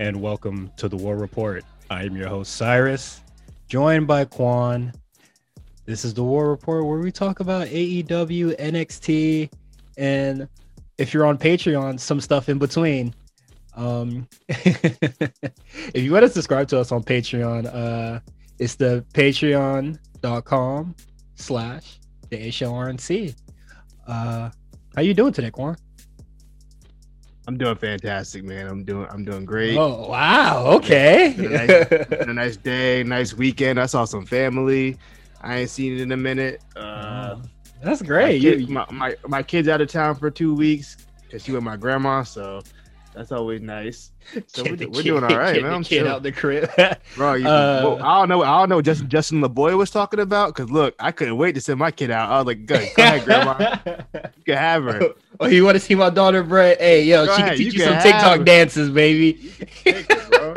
And welcome to the War Report. I am your host Cyrus, joined by Quan. This is the War Report where we talk about AEW, NXT, and if you're on Patreon, some stuff in between. Um, if you want to subscribe to us on Patreon, uh, it's the patreon.com slash the HLRNC. Uh, how you doing today, Quan? I'm doing fantastic, man. I'm doing I'm doing great. Oh wow, okay. A, nice, a nice day, nice weekend. I saw some family. I ain't seen it in a minute. Uh, Oh, That's great. My, You, kid, my, my my kid's out of town for two weeks because she with my grandma, so that's always nice. So we're, the we're doing all right, man. I'm kid out the crib. bro. You, Uh, well, I don't know. I don't know. what Justin Justin LeBoy was talking about because look, I couldn't wait to send my kid out. I was like, good, go ahead, grandma. You can have her. oh, you want to see my daughter, bro? Hey, yo, Go she ahead, can teach you you, some TikTok have- dances, baby. Her.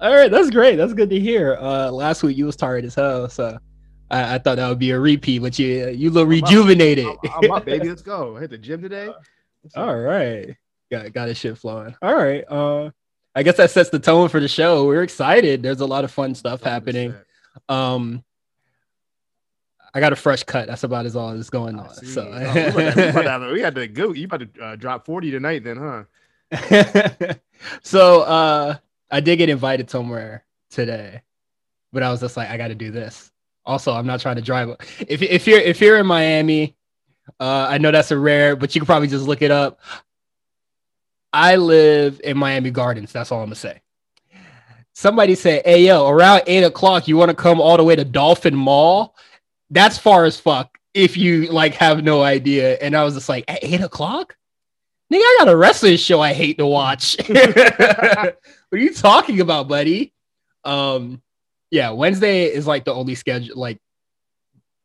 All right, that's great. That's good to hear. Uh, last week you was tired as hell, so I, I thought that would be a repeat, but you you look I'm up. rejuvenated. I'm, I'm up, baby. Let's go. Hit the gym today. All right. Got got his shit flowing. All right. Uh I guess that sets the tone for the show. We're excited. There's a lot of fun stuff happening. 100%. Um I got a fresh cut. That's about as all that's going I on. see. So Oh, we, about to, we, about to have- we had to go. You about to uh, drop 40 tonight, then, huh? so uh I did get invited somewhere today, but I was just like, I gotta do this. Also, I'm not trying to drive. If if you're if you're in Miami, uh I know that's a rare, but you can probably just look it up. I live in Miami Gardens. That's all I'm gonna say. Somebody said, "Hey yo, around eight o'clock, you want to come all the way to Dolphin Mall? That's far as fuck. If you like have no idea." And I was just like, "At eight o'clock, nigga, I got a wrestling show I hate to watch." what are you talking about, buddy? Um, yeah, Wednesday is like the only schedule, like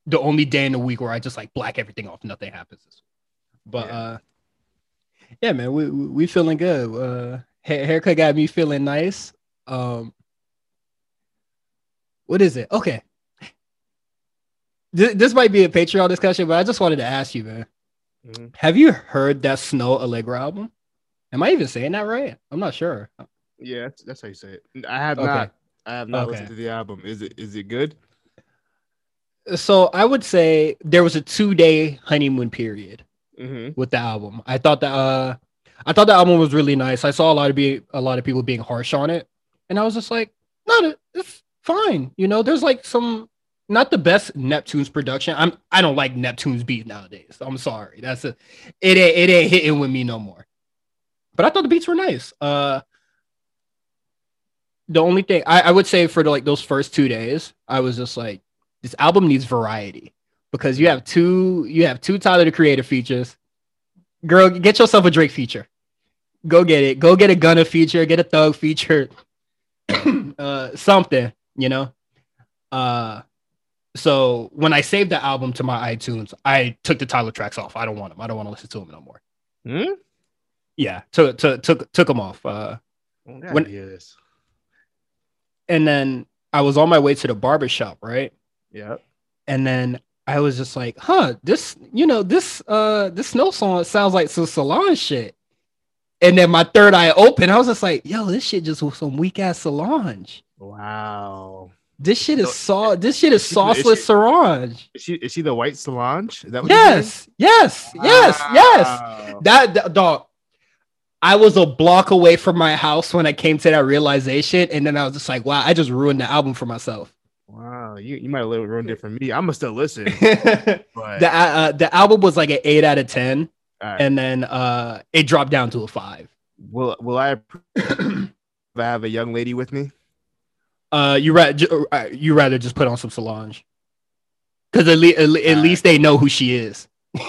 the only day in the week where I just like black everything off. Nothing happens. This week. But Yeah. uh, yeah, man, we we, feeling good. Uh, hair, haircut got me feeling nice. Um, what is it? Okay. This, this might be a Patreon discussion, but I just wanted to ask you, man. Mhm. Have you heard that Snoh Aalegra album? Am I even saying that right? I'm not sure. Yeah, that's, that's how you say it. I have Okay. not. I have not Okay. listened to the album. Is it is it good? So I would say there was a two day honeymoon period Mm-hmm. with the album. I thought that uh I thought the album was really nice. I saw a lot of be a lot of people being harsh on it, and I was just like, no, it's fine. You know, there's like some not the best Neptune's production. I'm I don't like Neptune's beat nowadays. I'm sorry. That's a it ain't it ain't hitting with me no more. But I thought the beats were nice. Uh the only thing I, I would say for the, like those first two days, I was just like, this album needs variety because you have two you have two Tyler the Creator features. Girl, get yourself a Drake feature. Go get it. Go get a Gunna feature. Get a Thug feature. uh, something, you know. Uh, so when I saved the album to my iTunes, I took the Tyler tracks off. I don't want them. I don't want to listen to them no more. Hmm? Yeah, took took took took them off. Uh, When, When- this. and then I was on my way to the barber shop, right? Yeah. and then I was just like, huh, this, you know, this uh this Snoh song sounds like some Solange shit. And then my third eye opened. I was just like, yo, this shit just was some weak ass Solange. Wow. This shit is So- sau- this shit is is she- is sauceless she- Solange. Is she is she the white Solange? Is that what you're? Yes, yes, yes, yes. That, that dog. I was a block away from my house when I came to that realization, and then I was just like, wow, I just ruined the album for myself. Wow. You you might have little ruined it for me. I'm gonna still listen, the uh, the album was like an eight out of ten. right. and then uh it dropped down to a five. will will I have a young lady with me? uh, you rather you rather just put on some Solange because at, le- at, le- at least they know who she is.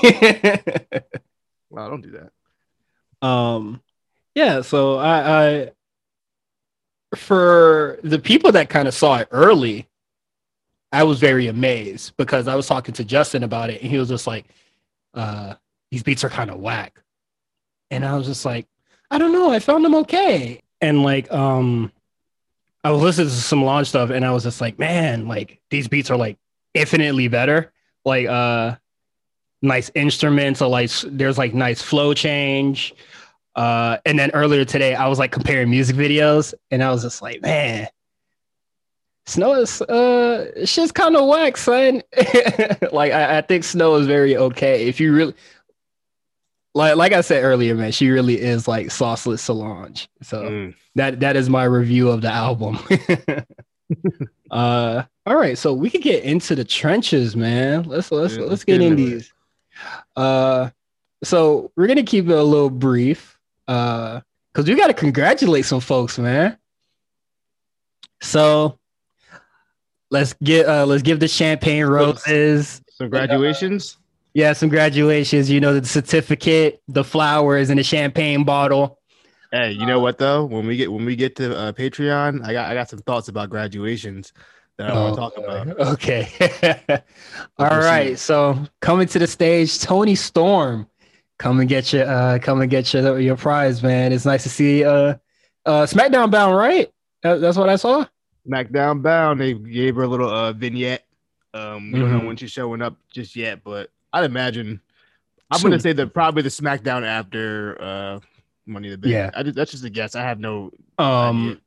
Wow, don't do that. um, yeah. So I, I for the people that kind of saw it early, I was very amazed because I was talking to Justin about it, and he was just like, uh, "These beats are kind of whack," and I was just like, "I don't know. I found them okay." And like, um, I was listening to some Solange stuff, and I was just like, "Man, like these beats are like infinitely better." Like, uh, nice instruments, or like there's like nice flow change. Uh, and then earlier today, I was like comparing music videos, and I was just like, man, Snoh is uh, she's kind of whack, son. like I, I think Snoh is very okay. If you really like, like I said earlier, man, she really is like sauceless Solange. So Mm. that that is my review of the album. uh, all right, so we could get into the trenches, man. Let's let's Yeah, let's let's get get in into these. Uh, so we're gonna keep it a little brief, uh, because we got to congratulate some folks, man. So let's get uh let's give the champagne roses. Some graduations. Yeah, some graduations. You know, the certificate, the flowers, and the champagne bottle. Hey, you know what though? When we get when we get to uh, Patreon, I got I got some thoughts about graduations that I want to Oh, talk about. Okay. All right. So coming to the stage, Toni Storm. Come and get your uh come and get your your prize, man. It's nice to see uh uh SmackDown bound, right? That- that's what I saw. SmackDown bound, they gave her a little uh, vignette. Um, we don't know Mhm. when she's showing up just yet, but I'd imagine I'm gonna say that probably the SmackDown after uh, Money the Bank. Yeah. I that's just a guess. I have no. Um idea.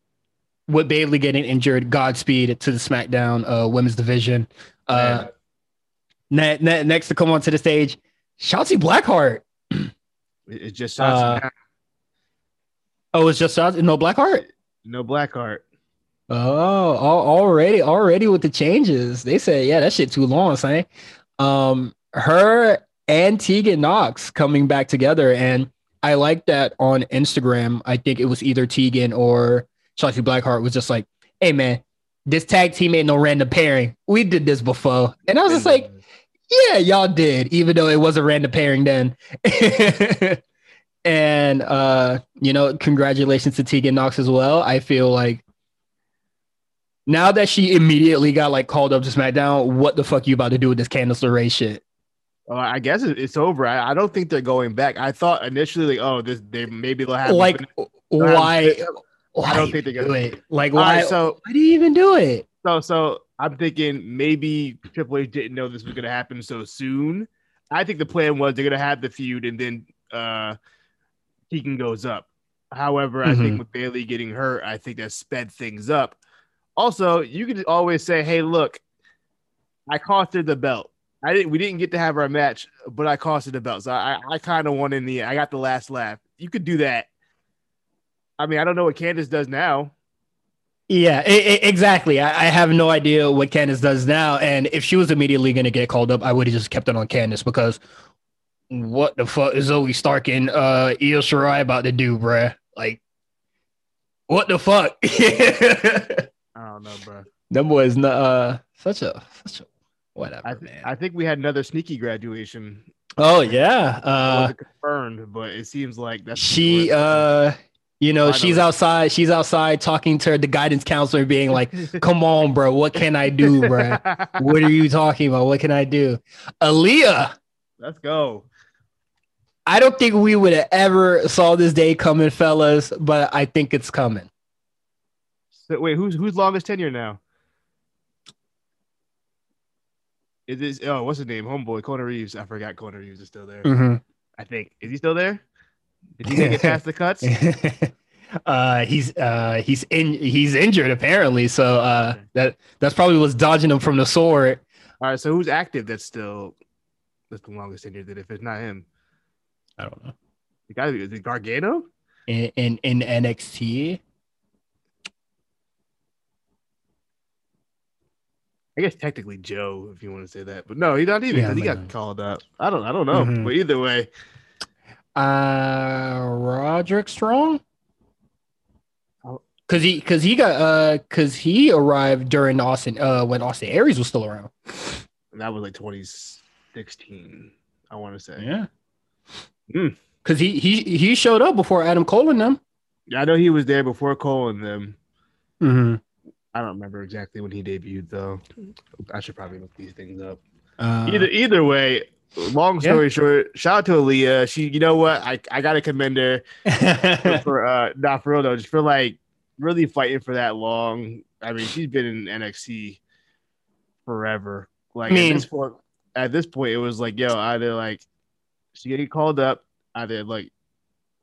with Bayley getting injured, Godspeed to the SmackDown uh women's division. Uh ne- ne- next to come onto the stage, Shotzi Blackheart. It- it's just uh, Oh, it's just Shotzi, no Blackheart? no Blackheart. Oh, already, already with the changes. They said, yeah, that shit too long, son. Um, her and Tegan Nox coming back together, and I like that on Instagram. I think it was either Tegan or Shotzi Blackheart was just like, "Hey, man, this tag team ain't no random pairing. We did this before," and I was just like, "Yeah, y'all did," even though it was a random pairing then. and uh, you know, congratulations to Tegan Nox as well. I feel like now that she immediately got like called up to SmackDown, what the fuck you about to do with this Candice LeRae shit? Oh, I guess it's over. I, I don't think they're going back. I thought initially, like, oh, this they maybe they'll have like, why? Why I don't do think they're gonna- do it. Like, why? right, so why do you even do it? So so I'm thinking maybe Triple H didn't know this was gonna happen so soon. I think the plan was they're gonna have the feud and then uh Tegan goes up. However, I Mhm. think with Bayley getting hurt, I think that sped things up. Also, you could always say, "Hey, look, I costed the belt. I didn't. We didn't get to have our match, but I costed the belt. So I, I kind of won in the. I got the last laugh. You could do that. I mean, I don't know what Candice does now. Yeah, e- e- exactly. I, I have no idea what Candice does now, and if she was immediately going to get called up, I would have just kept it on Candice because what the fuck is Zoey Stark and uh, Io Shirai about to do, bruh? Like, what the fuck? I don't know, bro. Them boys, n- uh, such a such a whatever, I, th- man. I think we had another sneaky graduation. oh yeah, uh, confirmed, but it seems like that's she uh, you know, Finally. she's outside. She's outside talking to the guidance counselor, being like, "Come on, bro, what can I do, bro?" what are you talking about? What can I do? Aliyah, Let's go. I don't think we would have ever saw this day coming, fellas, but I think it's coming. So, wait, who's who's longest tenure now? Is this oh what's his name? Homeboy Kona Reeves. I forgot Kona Reeves is still there. Mm. I think is he still there? Did he make it past the cuts? uh, he's uh, he's in he's injured apparently, so uh, that that's probably what's dodging him from the sword. All right, so who's active? That's still that's the longest tenure. That if it's not him, I don't know. it gotta is it Gargano? In in, in NXT, I guess technically Joe, if you want to say that, but no, he's not even. Yeah, because he man. got called up. I don't, I don't know, Mhm. but either way, uh, Roderick Strong. Oh. Cause he, cause he got, uh, cause he arrived during Austin, uh, when Austin Aries was still around. that was like 2016. I want to say. Yeah. Hmm. Cause he, he, he showed up before Adam Cole and them. Yeah, I know he was there before Cole and them. Mm-hmm. I don't remember exactly when he debuted though. I should probably look these things up. Uh, Either either way, long Yeah. story short, shout out to Aliyah. She, you know what? I, I gotta commend her for, for uh not for real though, just for like really fighting for that long. I mean, she's been in NXT forever. Like I mean- at this point, at this point, it was like, yo, either like she getting called up, either like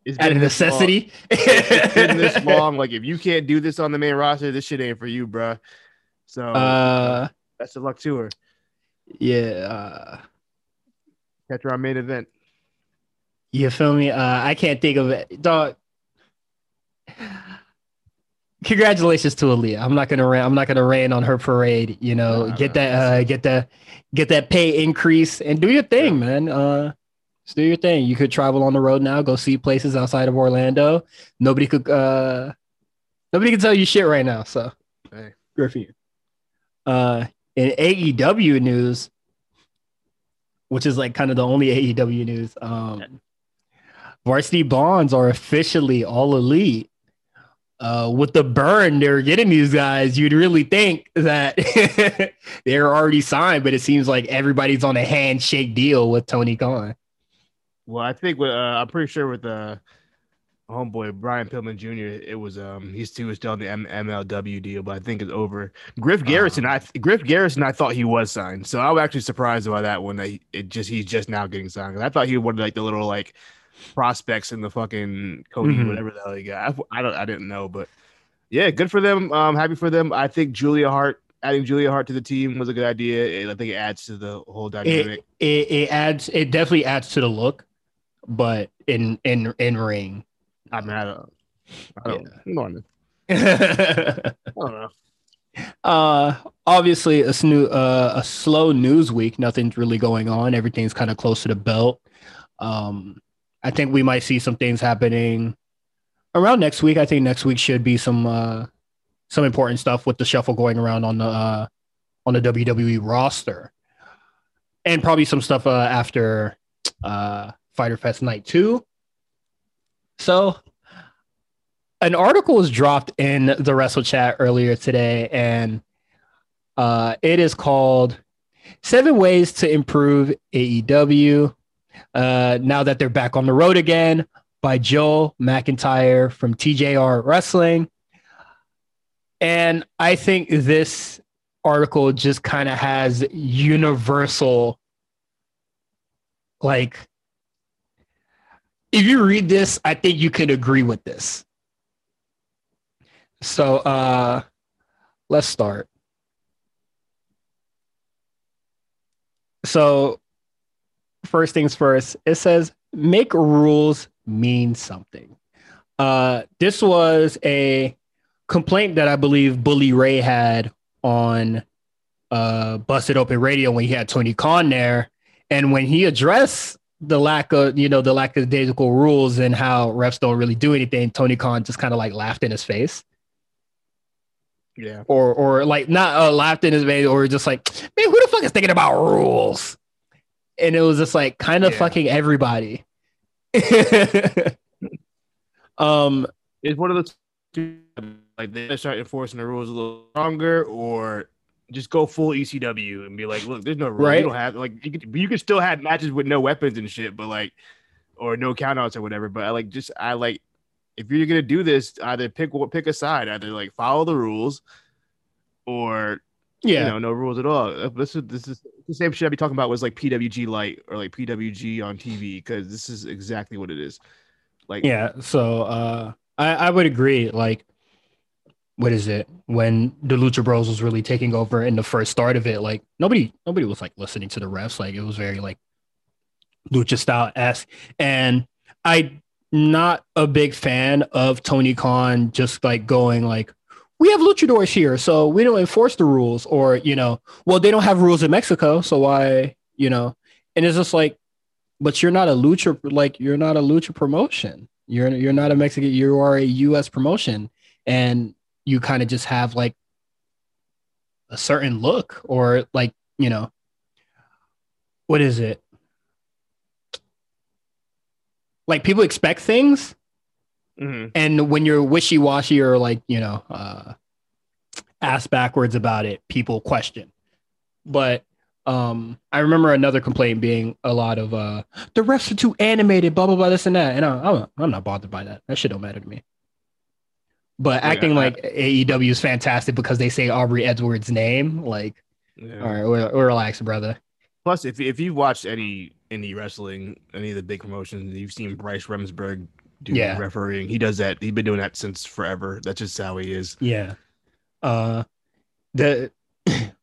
It's Out of been this long- necessity. It's been this long. Like if you can't do this on the main roster, this shit ain't for you, bruh. So Uh, best of luck to her. yeah. Uh, Catch her on main event. You feel me? Uh, I can't think of it, dog. Congratulations to Aliyah. I'm not gonna rain. I'm not gonna rain on her parade. You know, Nah, get nah, that, uh, get that, get that pay increase and do your thing, man. Uh, just do your thing. You could travel on the road now. Go see places outside of Orlando. Nobody could. Uh, nobody can tell you shit right now. So, Hey. good for you. Uh, in AEW news, which is like kind of the only AEW news. Um, Varsity Blonds are officially all elite. Uh, with the burn they're getting these guys, you'd really think that they're already signed, but it seems like everybody's on a handshake deal with Tony Khan. Well, I think with uh, I'm pretty sure with uh, homeboy Brian Pillman Jr. It was um he's he was still on the M- MLW deal, but I think it's over. Griff Garrison, I Griff Garrison, I thought he was signed, so I was actually surprised by that one. That he, it just he's just now getting signed. I thought he one like the little like prospects in the fucking Cody Mhm. whatever the hell he got. I, I don't I didn't know, but yeah, good for them. Um, happy for them. I think Julia Hart adding Julia Hart to the team was a good idea. It- I think it adds to the whole dynamic. It, it it adds it definitely adds to the look, but in in in ring. I mean, I don't, I don't, I don't, uh I don't know. Uh, obviously a snoo- uh, a slow news week. Nothing's really going on. Everything's kind of close to the belt. Um i think we might see some things happening around next week. I think next week should be some uh some important stuff with the shuffle going around on the uh on the wwe roster. And probably some stuff uh after uh FyterFest night two. So an article was dropped in the wrestle chat earlier today and uh, it is called seven ways to improve aew uh, now that they're back on the road again by joel mcintyre from tjr wrestling. And i think this article just kind of has universal like if you read this i think you could agree with this so uh let's start. So first things first, it says make rules mean something. Uh this was a complaint that I believe Bully Ray had on uh Busted Open Radio when he had Tony Khan there. And when he addressed the lack of, you know, the lack of daisical rules and how refs don't really do anything, Tony Khan just kind of like laughed in his face Yeah. or or like not uh, laughed in his face or just like man who the fuck is thinking about rules and it was just like kind of Yeah. fucking everybody um It's one of those two, like they start enforcing the rules a little stronger, or just go full ECW and be like, look, there's no rules. Right. You don't have like you could you could still have matches with no weapons and shit, but like or no countouts or whatever. But I like just I like if you're gonna do this, either pick what pick a side, either like follow the rules or yeah you know, no rules at all. Uh, This is this is the same shit I'd be talking about was like PWG light or like PWG on TV because this is exactly what it is. Like yeah so uh i i would agree like what is it when the lucha bros was really taking over in the first start of it like nobody nobody was like listening to the refs. Like it was very like lucha style esque and i not a big fan of tony khan just like going like we have luchadors here so we don't enforce the rules or you know well they don't have rules in mexico so why you know? And it's just like but you're not a lucha like you're not a lucha promotion. You're you're not a mexican you are a us promotion. And you kind of just have like a certain look or like you know what is it? Like people expect things mhm. and when you're wishy-washy or like you know uh ass backwards about it people question. But um i remember another complaint being a lot of uh the refs are too animated blah blah blah this and that. And I, I'm, I'm not bothered by that. That shit don't matter to me but Yeah, acting I- like aew is fantastic because they say aubrey edwards name like Yeah. all right we're, we're relaxed brother Plus, if if you've watched any indie wrestling, any of the big promotions, you've seen Bryce Remsburg do Yeah. refereeing. He does that. He's been doing that since forever. That's just how he is. Yeah. Uh the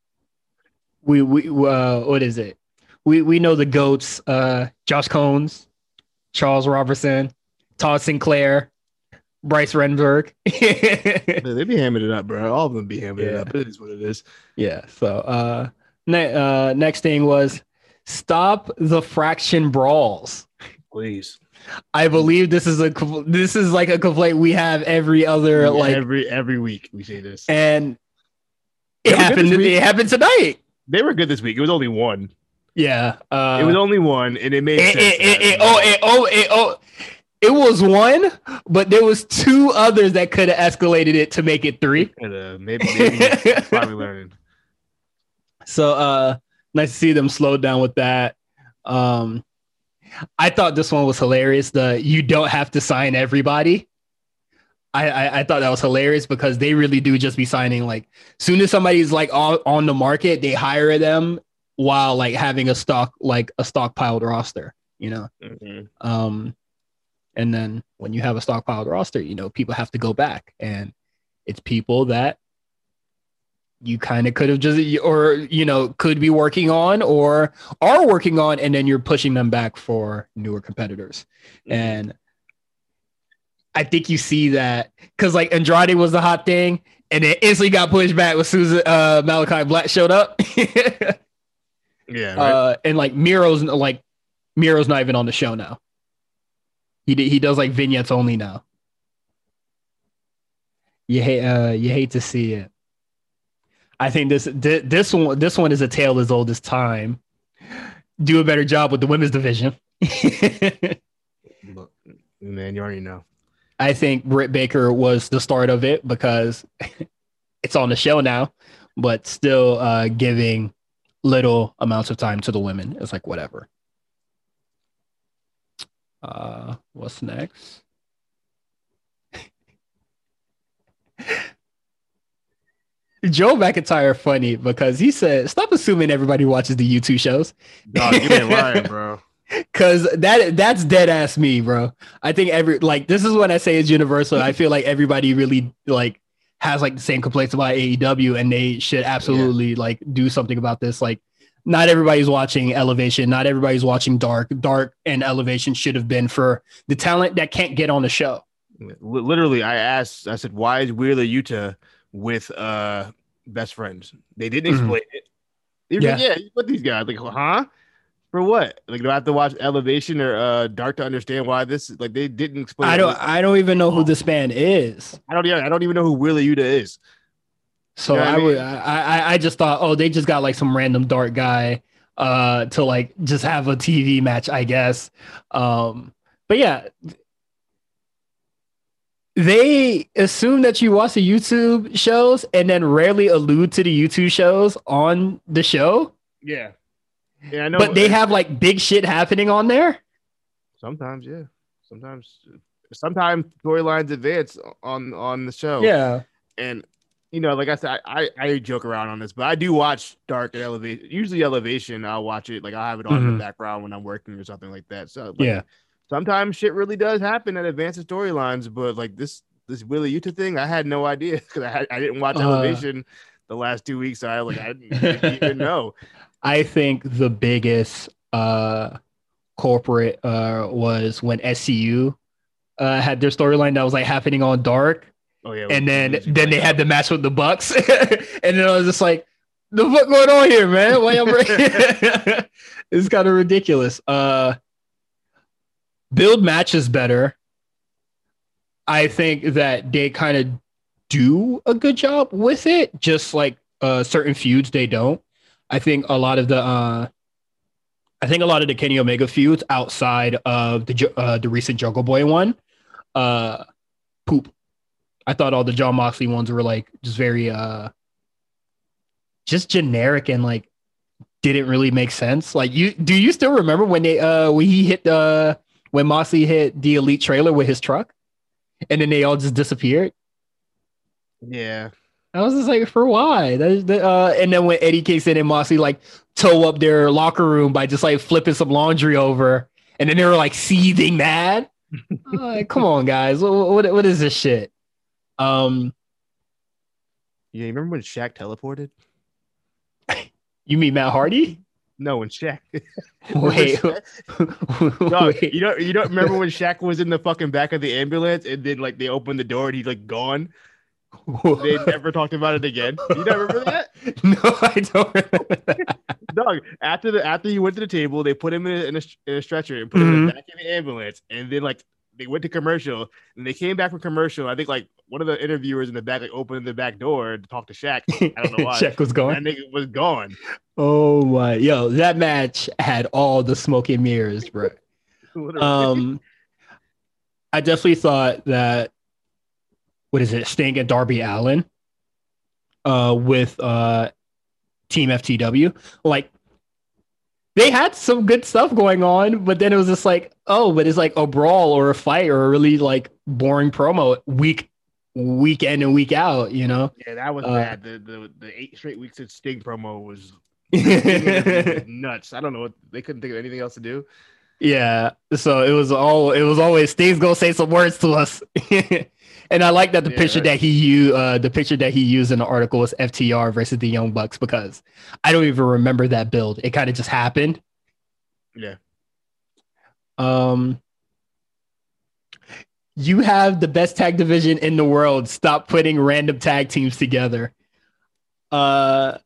we we uh what is it? We we know the goats, uh Josh Combs, Charles Robertson, Todd Sinclair, Bryce Renberg. They be hamming it up, bro. All of them be hamming it up. It is what it is. yeah. So uh, ne- uh next thing was stop the faction brawls. Please. I believe this is a this is like a complaint we have every other like every every week we say this. and it happened it happened tonight. They were good this week. It was only one. Yeah. Uh, it was only one, and it made it, sense. it, it, oh, oh, oh, it was one, but there was two others that could have escalated it to make it three. And, uh, maybe, maybe probably learning. So uh nice to see them slow down with that. Um I thought this one was hilarious. The you don't have to sign everybody. I, I, I thought that was hilarious because they really do just be signing like soon as somebody's like on, on the market, they hire them while like having a stock like a stockpiled roster, you know. Mhm. Um, and then when you have a stockpiled roster, you know, people have to go back and it's people that you kind of could have just, or, you know, could be working on or are working on, and then you're pushing them back for newer competitors. And I think you see that because like Andrade was the hot thing and it instantly got pushed back when Susan, uh, Malakai Black showed up. Yeah, right. uh, and like Miro's like Miro's not even on the show now. He d- he does like vignettes only now. You hate uh you hate to see it. I think this thi- this one this one is a tale as old as time. Do a better job with the women's division. Look, man, you already know. I think Britt Baker was the start of it because it's on the show now, but still uh, giving little amounts of time to the women. It's like whatever. Uh, what's next? Joe McIntyre funny because he said, "Stop assuming everybody watches the YouTube shows." Dog, you ain't lying, bro. Cause that that's dead ass me, bro. I think every like this is when I say it's universal. I feel like everybody really like has like the same complaints about AEW, and they should absolutely like do something about this. Like, not everybody's watching Elevation. Not everybody's watching Dark. Dark and Elevation should have been for the talent that can't get on the show. Literally, I asked. I said, "Why is Wheeler Yuta with uh best friends?" They didn't Mhm. explain it. They were like, yeah, you put these guys like, huh? For what? Like, do I have to watch Elevation or uh Dark to understand why this? Like, they didn't explain. I don't. I don't even know who this band is. I don't. Yeah, I don't even know who Wheeler Yuta is. So You know I I would. mean? I, I I just thought, oh, they just got like some random dark guy uh to like just have a TV match, I guess. Um, but yeah, they assume that you watch the YouTube shows and then rarely allude to the YouTube shows on the show. Yeah. Yeah, I know. but they have like big shit happening on there. sometimes. Yeah, sometimes. Sometimes storylines advance on on the show. Yeah. and you know, like I said, I, I I joke around on this, but I do watch Dark and Elevation. Usually, Elevation, I'll watch it. Like I have it on in Mhm. the background when I'm working or something like that. So like, Yeah. sometimes shit really does happen that advances storylines. But like this this Wheeler Yuta thing, I had no idea because I had, I didn't watch Uh. Elevation the last two weeks. So I like I didn't, didn't even know. I think the biggest uh corporate uh was when SCU uh had their storyline that was like happening on dark Oh yeah, and then then they had the match with the Bucks. And then I was just like the fuck going on here man? Why y'all bring- it's kind of ridiculous. Uh build matches better. I think that they kind of do a good job with it just like uh certain feuds they don't. I think a lot of the uh I think a lot of the Kenny Omega feuds outside of the uh, the recent Jungle Boy one, uh, poop. I thought all the Jon Moxley ones were like just very uh, just generic and like didn't really make sense. Like you, do you still remember when they uh when he hit uh when Moxley hit the Elite trailer with his truck, and then they all just disappeared? yeah. I was just like, for why? That is the, uh, and then when Eddie Kingston and Moxley like tow up their locker room by just like flipping some laundry over, and then they were like seething mad. Come on, guys. What, what what is this shit? Um, Yeah, you remember when Shaq teleported? you mean Matt Hardy? No, when Shaq. Wait, Dog, wait. you don't you don't remember when Shaq was in the fucking back of the ambulance and then like they opened the door and he's like gone. They never talked about it again. You don't remember that? no, I don't remember that. Dog, after the after you went to the table, they put him in a, in a, in a stretcher and put him in the back of the ambulance, and then like they went to commercial, and they came back from commercial. I think like one of the interviewers in the back like opened the back door to talk to Shaq. I don't know why. Shaq was That going. nigga was gone. Oh my, yo, that match had all the smoke and mirrors, bro. Um, I definitely thought that what is it, Sting and Darby Allin, uh, with uh, Team FTW, like they had some good stuff going on, but then it was just like, oh, but it's like a brawl or a fight or a really like boring promo week, week in and week out, you know. yeah, that was uh, bad. The, the the eight straight weeks of Sting promo was nuts. I don't know what they couldn't think of anything else to do. Yeah. So it was all it was always Sting's gonna say some words to us. and I like that the Yeah, picture right. that he used uh the picture that he used in the article was FTR versus the Young Bucks because I don't even remember that build. It kind of just happened. Yeah. Um you have the best tag division in the world. Stop putting random tag teams together. Uh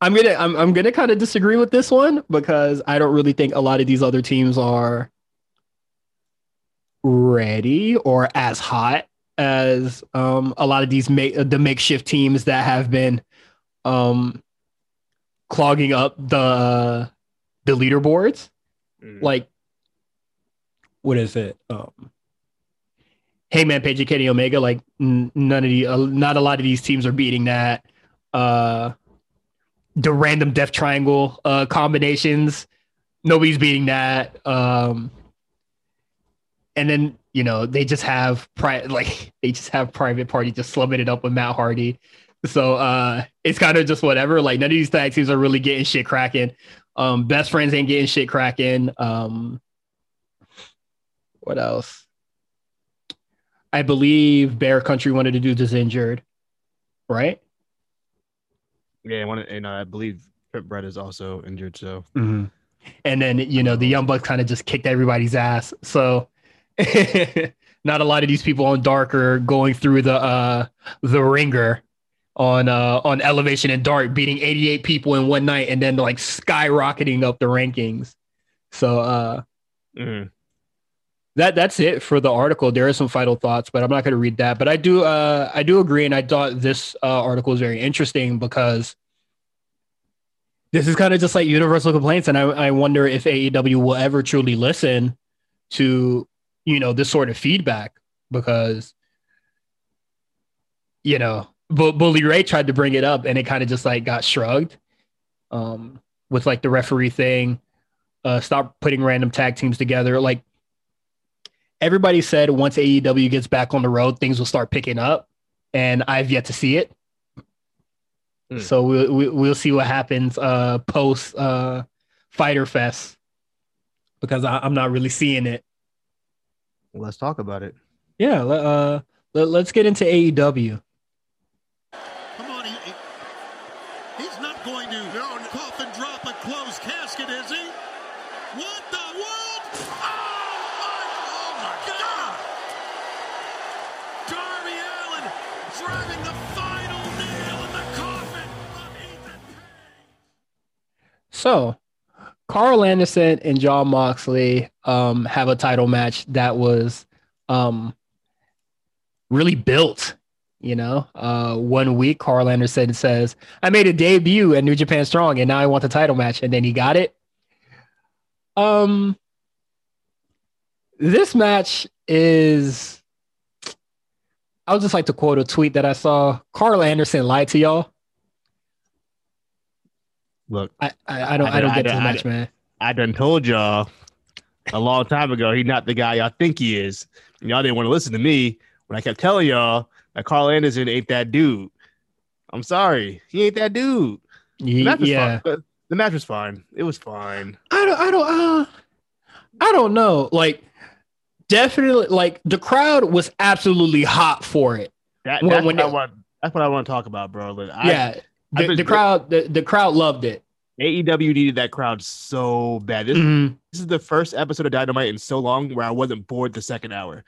I'm gonna I'm I'm gonna kind of disagree with this one because I don't really think a lot of these other teams are ready or as hot as um a lot of these make the makeshift teams that have been um clogging up the the leaderboards. Mm. like what is it? Um Hangman Page and Kenny Omega like n- none of the uh, not a lot of these teams are beating that uh the random death triangle uh combinations. Nobody's beating that. Um and then you know they just have private like they just have private party just slumming it up with Matt Hardy so uh it's kind of just whatever like none of these tag teams are really getting shit cracking um, best friends ain't getting shit cracking. Um, what else? I believe Bear Country wanted to do this injured, right? Yeah, one and I believe Trent Beretta is also injured. So And then you know the Young Bucks kind of just kicked everybody's ass. So not a lot of these people on Dark are going through the uh the ringer on uh on Elevation and Dark, beating 88 people in one night and then like skyrocketing up the rankings. So uh Mhm. that that's it for the article. There are some final thoughts, but I'm not going to read that. But I do uh I do agree, and I thought this uh, article is very interesting because this is kind of just like universal complaints, and I I wonder if AEW will ever truly listen to you know this sort of feedback because you know Bu- Bully Ray tried to bring it up, and it kind of just like got shrugged um with like the referee thing. Uh, stop putting random tag teams together. Like everybody said once AEW gets back on the road, things will start picking up, and I've yet to see it. Hmm. So we'll we- we'll see what happens uh, post uh, FyterFest because I, I'm not really seeing it. Well, let's talk about it. Yeah, le- uh, let, let's get into AEW. Come on, he, he- he's not going to cough and drop a closed casket, is he? What the world? Oh my, oh my God! Darby Allin driving the final nail in the coffin of Ethan Page. So, Karl Anderson and Jon Moxley um, have a title match that was um, really built. You know, uh, one week Karl Anderson says, "I made a debut at New Japan Strong, and now I want the title match," and then he got it. Um, this match is. I would just like to quote a tweet that I saw. Karl Anderson lied to y'all. Look, I I, I don't I I, don't get I this don't- match, man. I done told y'all a long time ago he's not the guy y'all think he is. And y'all didn't want to listen to me when I kept telling y'all that Karl Anderson ain't that dude. I'm sorry, he ain't that dude. The match was yeah. fine. The match was fine. It was fine. I don't. I don't. Uh, I don't know. Like, definitely, like the crowd was absolutely hot for it. That, When- that's, when what I want, that's what I want to talk about, bro. Like, yeah, I've the, been- the crowd, the, the crowd loved it. AEW needed that crowd so bad. This, Mhm. this is the first episode of Dynamite in so long where I wasn't bored the second hour.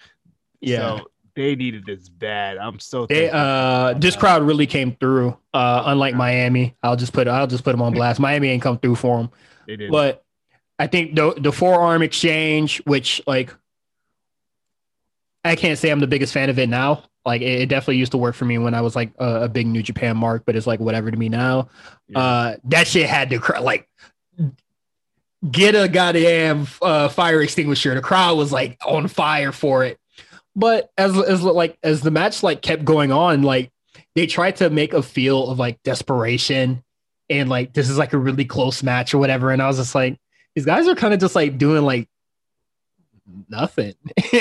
Yeah, So they needed this bad. I'm so they uh, this crowd really came through. Uh, unlike Miami, I'll just put I'll just put them on blast. Miami ain't come through for them. they did. But I think the the forearm exchange, which like I can't say I'm the biggest fan of it now. Like it, it definitely used to work for me when I was like a, a big New Japan mark, but it's like whatever to me now. Yeah. Uh, that shit had to like get a goddamn uh, fire extinguisher. The crowd was like on fire for it. But as as like as the match like kept going on, like they tried to make a feel of like desperation and like this is like a really close match or whatever. And I was just like, these guys are kind of just like doing like nothing.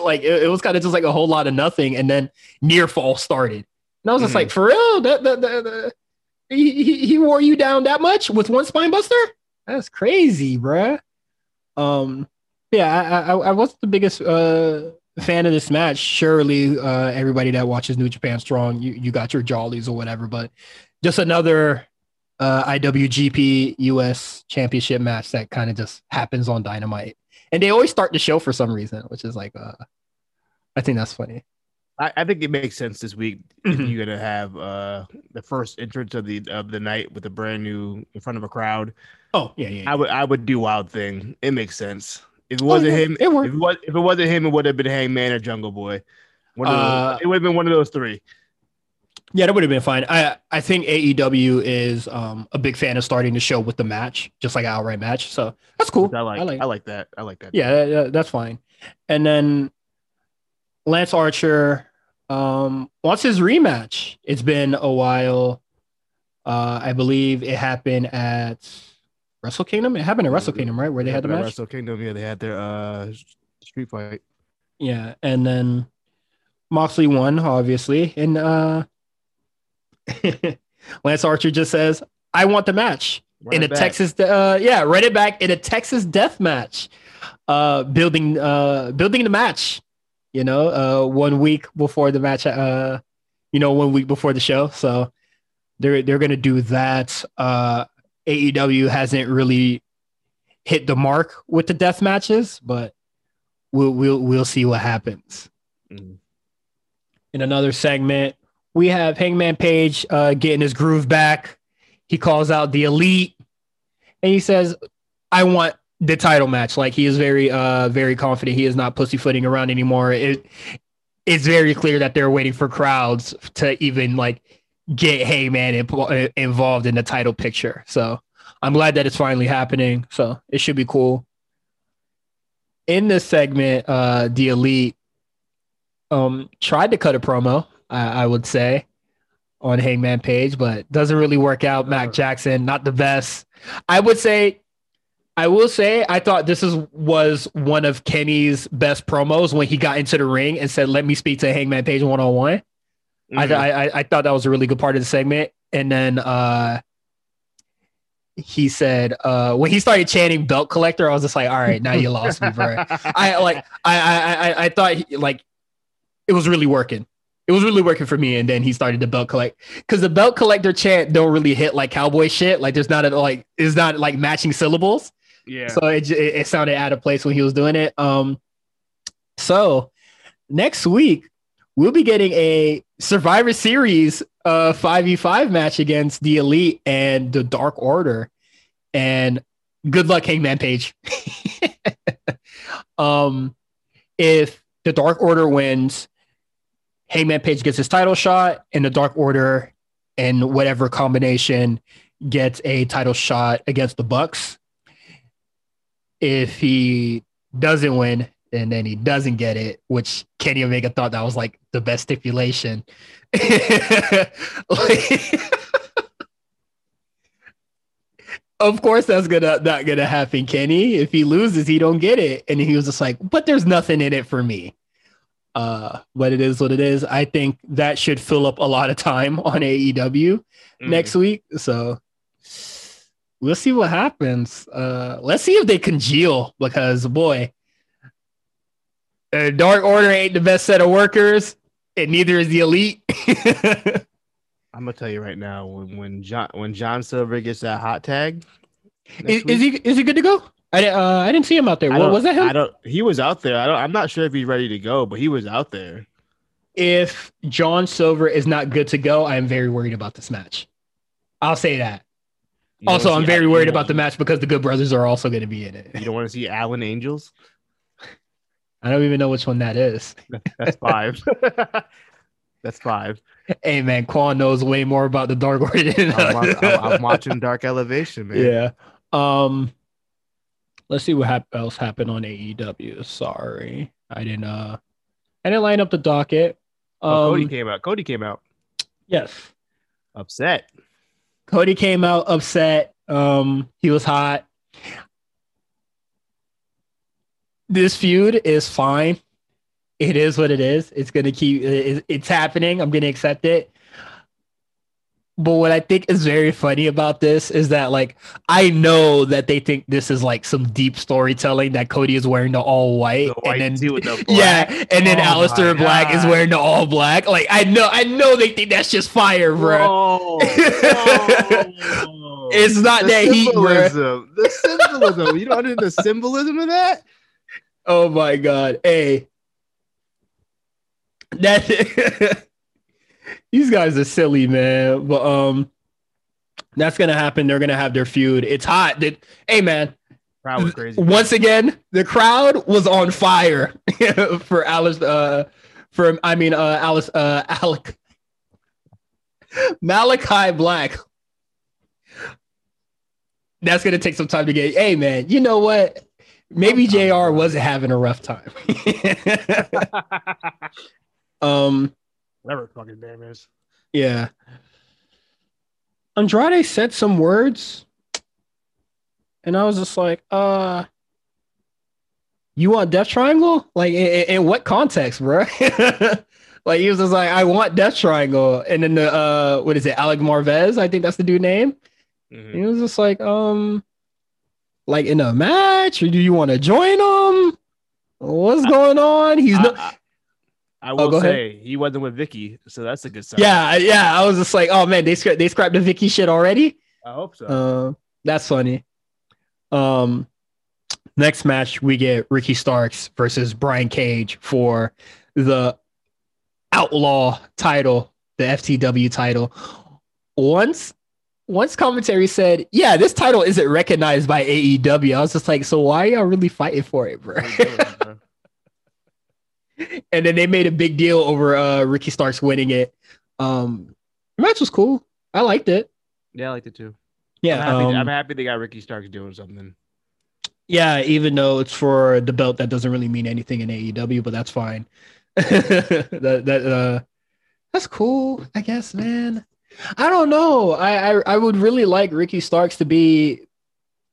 like it, it was kind of just like a whole lot of nothing, and then near fall started. And I was just Mhm. like, for real, that, that, that, that- he, he, he wore you down that much with one spine buster? That's crazy, bruh. Um, yeah, I, I, I wasn't the biggest uh fan of this match. Surely, uh, everybody that watches New Japan Strong, you, you got your jollies or whatever, but just another uh, IWGP US Championship match that kind of just happens on Dynamite, and they always start the show for some reason, which is like, uh, I think that's funny. I, I think it makes sense this week if Mhm. you're gonna have uh the first entrance of the of the night with a brand new in front of a crowd. Oh yeah, yeah. I would I would do Wild Thing. It makes sense. If it wasn't yeah, him, it if worked. it, was, if it wasn't him, it would have been Hangman or Jungle Boy. One of those- Uh, it would have been one of those three. Yeah, that would have been fine. I I think AEW is um a big fan of starting the show with the match, just like an outright match. So that's cool. I like, I like. I like that. I like that. yeah, that- that- that's fine. And then Lance Archer um wants his rematch. It's been a while. Uh I believe it happened at Wrestle Kingdom. It happened at Wrestle Kingdom, right? Where they had the match. Wrestle Kingdom. Yeah, they had their uh street fight. Yeah, and then Moxley won, obviously, and uh Lance Archer just says, "I want the match Run in a back. Texas, uh, yeah, run it back in a Texas death match, uh, building, uh, building the match, you know, uh, one week before the match, uh, you know, one week before the show, so they're they're gonna do that. Uh, AEW hasn't really hit the mark with the death matches, but we'll we'll we'll see what happens. Mhm. In another segment, we have Hangman Page uh, getting his groove back. He calls out the elite, and he says, "I want the title match." Like he is very uh very confident. He is not pussyfooting around anymore. It it's very clear that they're waiting for crowds to even like get Hangman in- involved in the title picture. So I'm glad that it's finally happening. So it should be cool in this segment, uh, the elite um tried to cut a promo, I, I would say, on Hangman Page, but doesn't really work out. Matt Jackson, not the best. I would say, I will say, I thought this is was one of Kenny's best promos when he got into the ring and said, "Let me speak to Hangman Page one on one." I, I thought that was a really good part of the segment. And then uh he said uh when he started chanting belt collector, I was just like, all right, now you lost me, bro. I like I I I I thought he- like it was really working. It was really working for me. And then he started the belt collect because the belt collector chant don't really hit like cowboy shit. Like there's not a, like it's not like matching syllables. yeah. So it, it it sounded out of place when he was doing it. Um, so next week we'll be getting a Survivor Series uh 5v5 match against the Elite and the Dark Order. And good luck, Hangman Page. um, if the Dark Order wins, Hangman Page gets his title shot, and the Dark Order and whatever combination gets a title shot against the Bucks. If he doesn't win, and then he doesn't get it, which Kenny Omega thought that was like the best stipulation. Like- of course that's gonna not gonna happen, Kenny. If he loses, he don't get it. And he was just like, but there's nothing in it for me. Uh, but it is what it is. I think that should fill up a lot of time on AEW Mhm. next week. So we'll see what happens. Uh, let's see if they congeal because boy, Dark Order ain't the best set of workers, and neither is the Elite. I'm gonna tell you right now, when when John when John Silver gets that hot tag, is, is, he is he good to go? I uh, I didn't see him out there. What was that him? I don't. He was out there. I don't. I'm not sure if he's ready to go, but he was out there. If John Silver is not good to go, I am very worried about this match. I'll say that. You also, I'm very worried about the match because the Good Brothers are also going to be in it. You don't want to see Alan Angels? I don't even know which one that is. That's five. That's five. Hey man, Quan knows way more about the Dark Order than I'm, I'm, I'm, watching Dark Elevation, man. Yeah. Um, let's see what hap- else happened on AEW. Sorry, I didn't. Uh, I didn't line up the docket. Um, oh, Cody um, came out. Cody came out. Yes. Upset. Cody came out upset. Um, he was hot. This feud is fine. It is what it is. It's gonna keep. It's happening. I'm gonna accept it. But what I think is very funny about this is that like I know that they think this is like some deep storytelling that Cody is wearing the all white, the white and then the yeah, and then oh Aleister Black is wearing the all black. Like I know, I know they think that's just fire, bro. it's not the that heat, bro. The symbolism. you don't understand the symbolism of that? Oh my god! Hey, that these guys are silly, man. But um, that's gonna happen. They're gonna have their feud. It's hot. That hey, man. Crowd was crazy. Once again, the crowd was on fire for Alice. Uh, for I mean, uh, Alice. Uh, Alec. Malakai Black. That's gonna take some time to get. Hey, man. You know what? Maybe Jr. wasn't having a rough time. um whatever fucking name is. Yeah. Andrade said some words, and I was just like, uh, you want Death Triangle? Like, in, in what context, bro? like, he was just like, I want Death Triangle. And then the, uh, what is it, Alex Marvez? I think that's the dude name. Mm-hmm. He was just like, um, like in a match, or do you want to join him? What's going on? He's not. I oh, will oh, say ahead. he wasn't with Vickie, so that's a good sign. Yeah, yeah. I was just like, oh man, they scra- they scrapped the Vickie shit already. I hope so. Uh, that's funny. Um, next match we get Ricky Starks versus Brian Cage for the Outlaw title, the FTW title. Once once commentary said, "Yeah, this title isn't recognized by AEW," I was just like, "So why are y'all really fighting for it, bro?" and then they made a big deal over uh Ricky Starks winning it. Um the match was cool. I liked it. Yeah, I liked it too. Yeah. I'm happy, um, I'm happy they got Ricky Starks doing something. Yeah, even though it's for the belt that doesn't really mean anything in AEW, but that's fine. that that uh that's cool, I guess, man. I don't know. I, I I would really like Ricky Starks to be,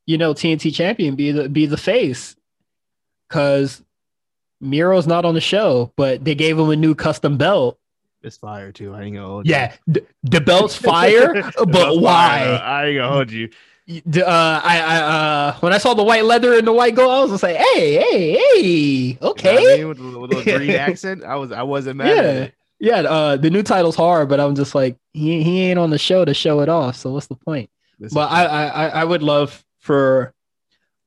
you know, TNT champion, be the be the face. Cause Miro's not on the show, but they gave him a new custom belt. It's fire too. I ain't gonna hold you. Yeah, the, belt's fire, but why? Fire, I ain't gonna hold you. Uh, I, I, uh, when I saw the white leather and the white gold, I was just like, "Hey, hey, hey, okay." You know I mean? with, a green accent, I was, I wasn't mad. Yeah, yeah. Uh, the new title's hard, but I'm just like, he, he ain't on the show to show it off. So what's the point? This but I, I, I would love for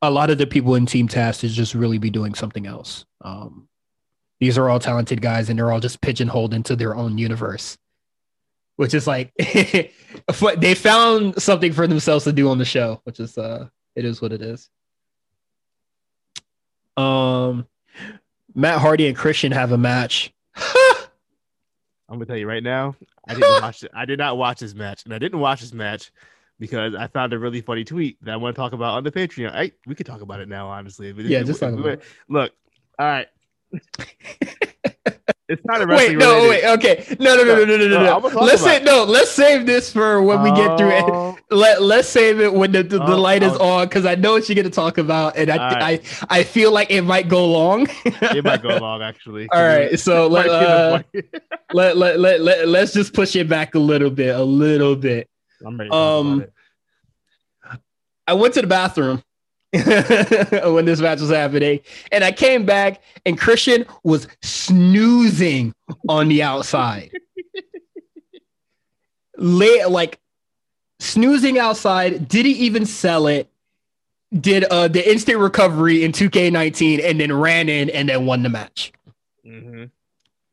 a lot of the people in Team Taz is just really be doing something else. Um, these are all talented guys, and they're all just pigeonholed into their own universe, which is like they found something for themselves to do on the show, which is uh, it is what it is. Um, Matt Hardy and Christian have a match. I'm gonna tell you right now, I didn't watch it. I did not watch this match, and I didn't watch this match because I found a really funny tweet that I want to talk about on the Patreon. I, we could talk about it now, honestly. Yeah, just talk about it. Look, all right. it's not a wait. No, related. wait. Okay. No, no, no, no, no, no, no. no. Let's say no. Let's save this for when we get through it. Oh. Let Let's save it when the the, the oh, light is oh. on because I know what you're gonna talk about, and I right. I I feel like it might go long. it might go long, actually. All right. So let, uh, let let let let let's just push it back a little bit, a little bit. I'm ready. um, I went to the bathroom when this match was happening, and I came back, and Christian was snoozing on the outside. Lay, like snoozing outside, didn't even sell it. Did uh the instant recovery in 2K19 and then ran in and then won the match. Mm-hmm.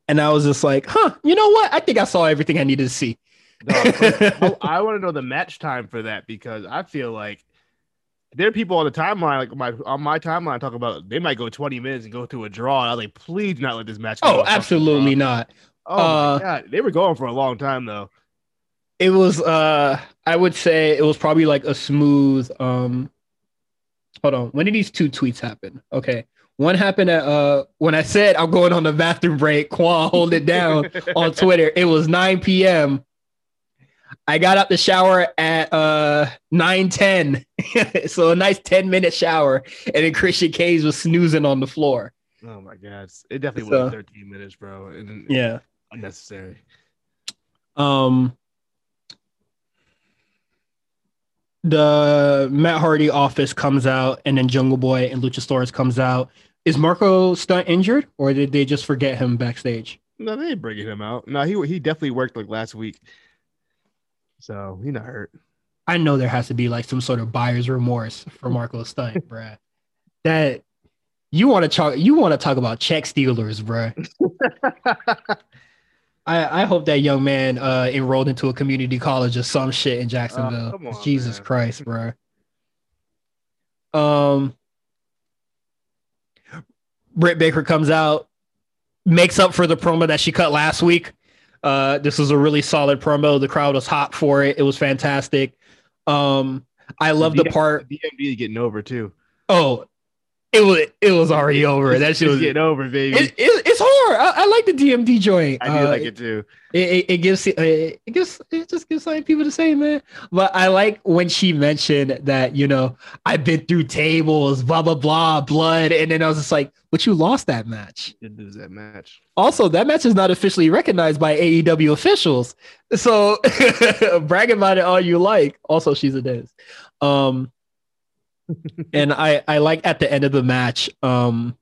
And I was just like, huh, you know what? I think I saw everything I needed to see. No, I, I want to know the match time for that because I feel like there are people on the timeline, like my on my timeline, talk about they might go 20 minutes and go to a draw. And I was like, please not let this match. Oh, absolutely not. Oh Uh, my god, they were going for a long time though. It was uh I would say it was probably like a smooth um hold on. When did these two tweets happen? Okay. One happened at uh when I said I'm going on the bathroom break, Quan hold it down on Twitter. It was 9 p.m. I got out the shower at uh 9 so a nice 10 minute shower. And then Christian Cage was snoozing on the floor. Oh my god, it definitely So- was 13 minutes, bro. And Yeah. unnecessary. Um the Matt Hardy office comes out and then Jungle Boy and Luchasaurus comes out. Is Marco Stunt injured or did they just forget him backstage? No, they ain't bringing him out. No, he he definitely worked like last week, so he not hurt. I know there has to be like some sort of buyer's remorse for Marco Stunt, bruh. That you want to talk you want to talk about check stealers, bruh. I, I hope that young man uh, enrolled into a community college or some shit in Jacksonville. come on, Jesus man. Christ, bro. Um, Britt Baker comes out, makes up for the promo that she cut last week. Uh, this was a really solid promo. The crowd was hot for it. It was fantastic. Um, I love the DM part. DMD getting over too. Oh, it was it was already over. That shit was. It, getting over, baby. it, it's hard. I, I like the DMD joint. I do Uh, like it too. it, it, it gives it, it gives it just gives like people to say man but i like when she mentioned that you know i've been through tables blah blah blah blood and then i was just like but you lost that match Did lose that match. also that match is not officially recognized by aew officials so brag about it all you like also she's a dentist um and i i like at the end of the match um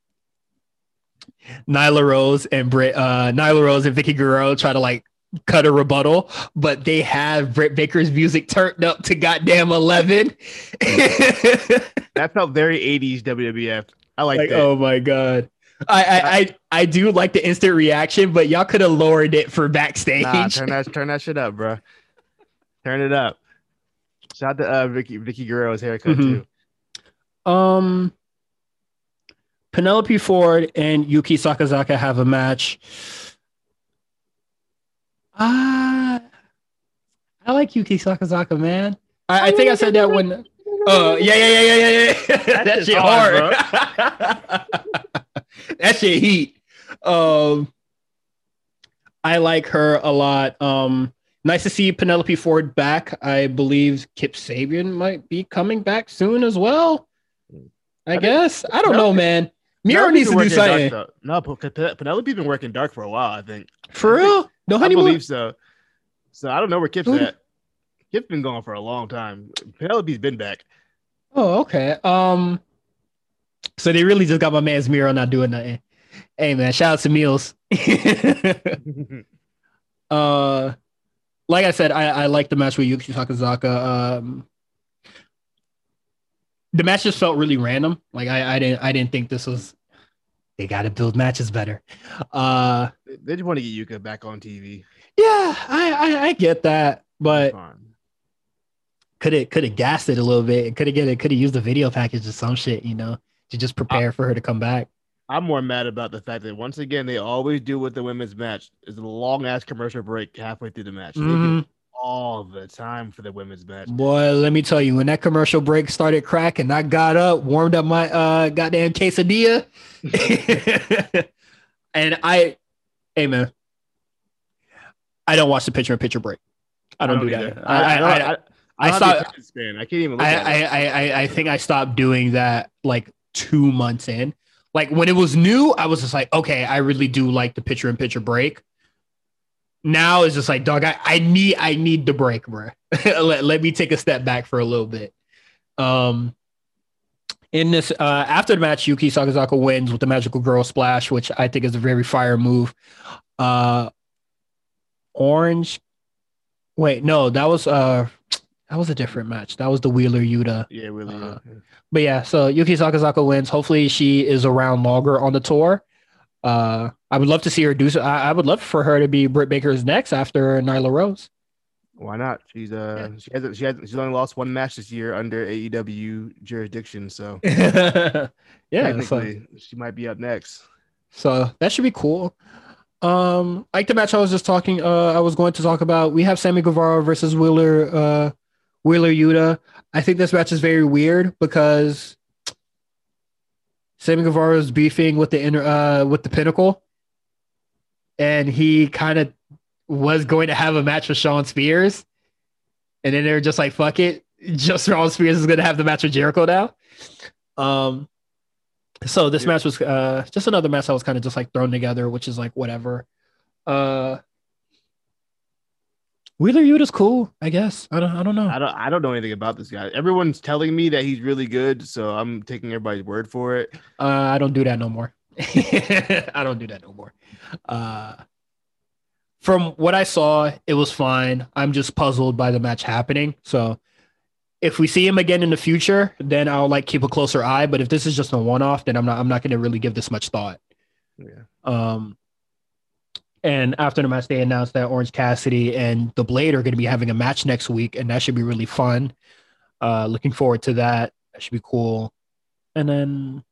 Nyla Rose and Britt, uh, Nyla Rose and Vickie Guerrero try to like cut a rebuttal, but they have Britt Baker's music turned up to goddamn 11. That felt very 80s WWF. I like, like, that. oh my God. I, I, I, I do like the instant reaction, but y'all could have lowered it for backstage. Nah, turn that turn that shit up, bro. Turn it up. Shout out to uh, Vicky Vickie Guerrero's haircut Mhm. too. Um, Penelope Ford and Yuka Sakazaki have a match. Ah, I like Yuka Sakazaki, man. I, I think I said that when. Oh yeah, yeah, yeah, yeah, yeah, yeah. that shit hard, hard. that shit heat. Um, I like her a lot. Um, nice to see Penelope Ford back. I believe Kip Sabian might be coming back soon as well. I, I guess I don't know, man. Miro Penelope's needs to do dark, something. No, Pe- Penelope's been working dark for a while. I think. for real. No I honeymoon. believe so. So I don't know where Kip's Who- at. Kip's been gone for a long time. Penelope's been back. Oh, okay. Um, so they really just got my man's Miro not doing nothing. Hey man, shout out to Meals. uh, like I said, I I like the match with Yuka Sakazaki. Um, the match just felt really random. Like I I didn't I didn't think this was. They got to build matches better. Uh, they just want to get Yuka back on TV. yeah, I I, I get that, but could it could have gassed it a little bit. Could have get it. Could have used the video package or some shit. You know, to just prepare for her to come back. I'm more mad about the fact that once again they always do with the women's match is a long ass commercial break halfway through the match. They do Mhm. it all the time for the women's match. Boy, let me tell you, when that commercial break started cracking, I got up, warmed up my uh goddamn quesadilla, and I, hey man, I don't watch the picture in picture break. I don't, do either. that. I I, I, I, I, I I, saw. I can't even. Look I, at it. I, I, I think I stopped doing that like two months in. Like when it was new, I was just like, okay, I really do like the picture in picture break. Now it's just like, dog, I, I need I need the break, bro. let, let me take a step back for a little bit. Um, in this, uh, after the match, Yuka Sakazaki wins with the magical girl splash, which I think is a very fire move. Uh, Orange, wait, no, that was uh, that was a different match. That was the Wheeler Yuta. Yeah, really. Uh, yeah. But yeah, so Yuka Sakazaki wins. Hopefully, she is around longer on the tour. Uh, I would love to see her do so. I, I would love for her to be Britt Baker's next after Nyla Rose. Why not? She's uh she hasn't she hasn't she's only lost one match this year under AEW jurisdiction, so yeah, so, she might be up next. so that should be cool. Um, like the match I was just talking, uh, I was going to talk about. We have Sammy Guevara versus Wheeler, uh, Wheeler Yuta. I think this match is very weird because Sammy Guevara is beefing with the inner, uh, with the Pinnacle, and he kind of was going to have a match with Shawn Spears, and then they're just like, "Fuck it, just Shawn Spears is going to have the match with Jericho now." Um, so this Yeah. match was uh just another match that was kind of just like thrown together, which is like whatever. Uh, Wheeler Yuta's cool, I guess. I don't, I don't know. I don't I don't know anything about this guy. Everyone's telling me that he's really good, so I'm taking everybody's word for it. Uh, I don't do that no more. I don't do that no more. Uh, from what I saw, it was fine. I'm just puzzled by the match happening. So if we see him again in the future, then I'll like keep a closer eye. But if this is just a one off, then I'm not I'm not gonna really give this much thought. Yeah. Um, and after the match, they announced that Orange Cassidy and the Blade are going to be having a match next week, and that should be really fun. Uh, looking forward to that. That should be cool. And then,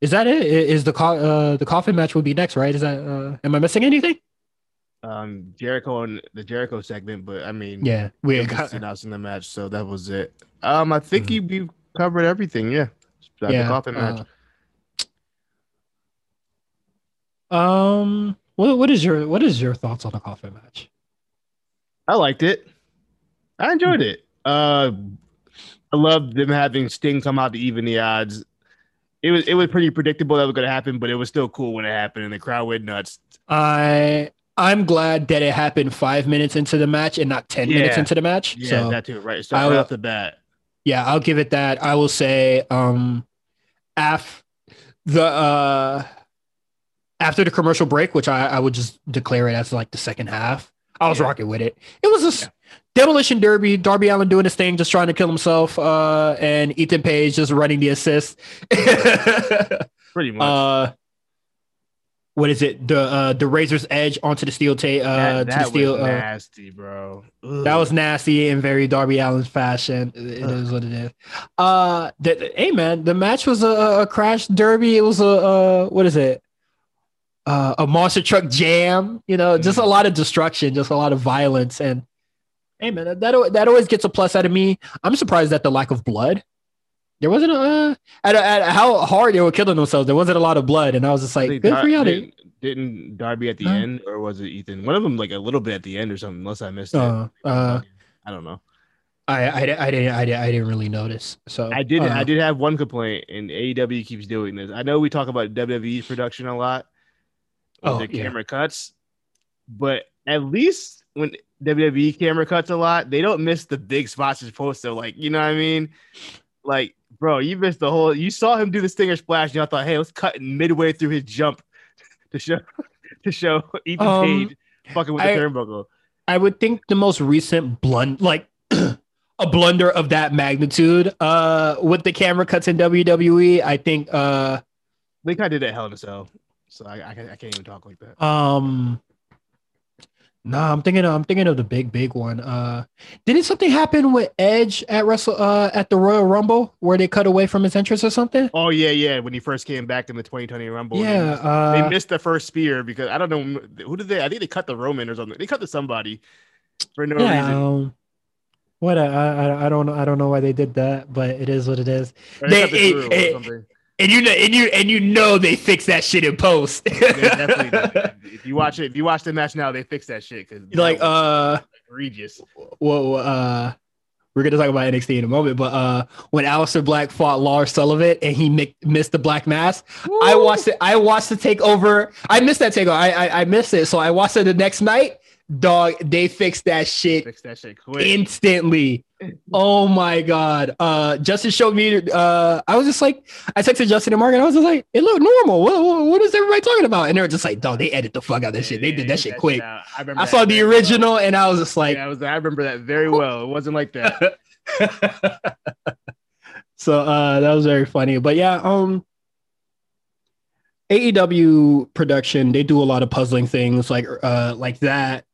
is that it? Is the co- uh, the coffin match will be next, right? Is that? Uh, am I missing anything? Um Jericho and the Jericho segment, but I mean Yeah, we got, announcing the match, so that was it. Um I think Mhm. you covered everything, yeah. Yeah. the coffin match. uh, um, what what is your what is your thoughts on the coffin match? I liked it. I enjoyed it. Uh, I loved them having Sting come out to even the odds. It was it was pretty predictable that was going to happen, but it was still cool when it happened, and the crowd went nuts. I I'm glad that it happened five minutes into the match and not ten minutes into the match. Yeah, so that too. Right, start right off the bat. yeah, I'll give it that. I will say, um, af the uh after the commercial break, which I, I would just declare it as like the second half. I was Yeah. rocking with it. It was just demolition derby. Darby Allin doing his thing, just trying to kill himself, uh, and Ethan Page just running the assist. Pretty much. uh, what is it? The uh the Razor's Edge onto the steel tape. Uh, that to the steel. was uh, nasty, bro. Ugh. that was nasty in very Darby Allin's fashion. It it is what it is. Uh, that hey man, the match was a, a crash derby. It was a uh, what is it? Uh, a monster truck jam. You know, just a lot of destruction, just a lot of violence, and hey man, that that, always gets a plus out of me. I'm surprised at the lack of blood. There wasn't a uh, at, at how hard they were killing themselves. There wasn't a lot of blood, and I was just like, good Dar- for y'all. Didn't, didn't Darby at the Huh? end, or was it Ethan? One of them, like a little bit at the end, or something. Unless I missed it. Uh, uh, I don't know. I, I, I didn't I didn't I didn't really notice. So I did. uh, I did have one complaint, and AEW keeps doing this. I know we talk about WWE's production a lot. With Oh, the yeah. camera cuts, but at least when WWE camera cuts a lot, they don't miss the big spots you're supposed to. Like, you know what I mean? Like, bro, you missed the whole. You saw him do the stinger splash, and y'all thought, hey, let's cut midway through his jump to show to show Ethan Um, Page fucking with the I- turnbuckle. I would think the most recent blunt, like a blunder of that magnitude, uh, with the camera cuts in WWE, I think, uh, They kind of did it Hell in a Cell, so I, I, can't- I can't even talk like that. um, no, I'm thinking, of, I'm thinking of the big, big one. Uh, didn't something happen with Edge at Wrestle, uh, at the Royal Rumble where they cut away from his entrance or something? Oh yeah, yeah. When he first came back in the 2020 Rumble, they yeah, missed- uh, they missed the first spear because I don't know who did they. I think they cut the Roman or something. They cut to somebody for no yeah. reason. Um, what I, I I don't know I don't know why they did that, but it is what it is. They they- it-. And you know, and you and you know they fix that shit in post. If you watch it, if you watch the match now, they fix that shit because like uh egregious. well uh we're gonna talk about NXT in a moment, but uh when Aleister Black fought Lars Sullivan and he mi- missed the Black Mass, I watched it. I watched the takeover. I missed that takeover. I, I I missed it, so I watched it the next night. Dog, they fixed that shit Fix that shit quick. instantly. Oh my god. Uh Justin showed me uh I was just like I texted Justin and Mark and I was just like, it looked normal. What, what, what is everybody talking about? And they were just like, dog, they edit the fuck out of this shit. They did that shit quick. out. I, remember I saw the very well. original and I was just like, yeah, I was. I remember that very well. It wasn't like that. so uh that was very funny. But yeah, um AEW production, they do a lot of puzzling things like uh like that.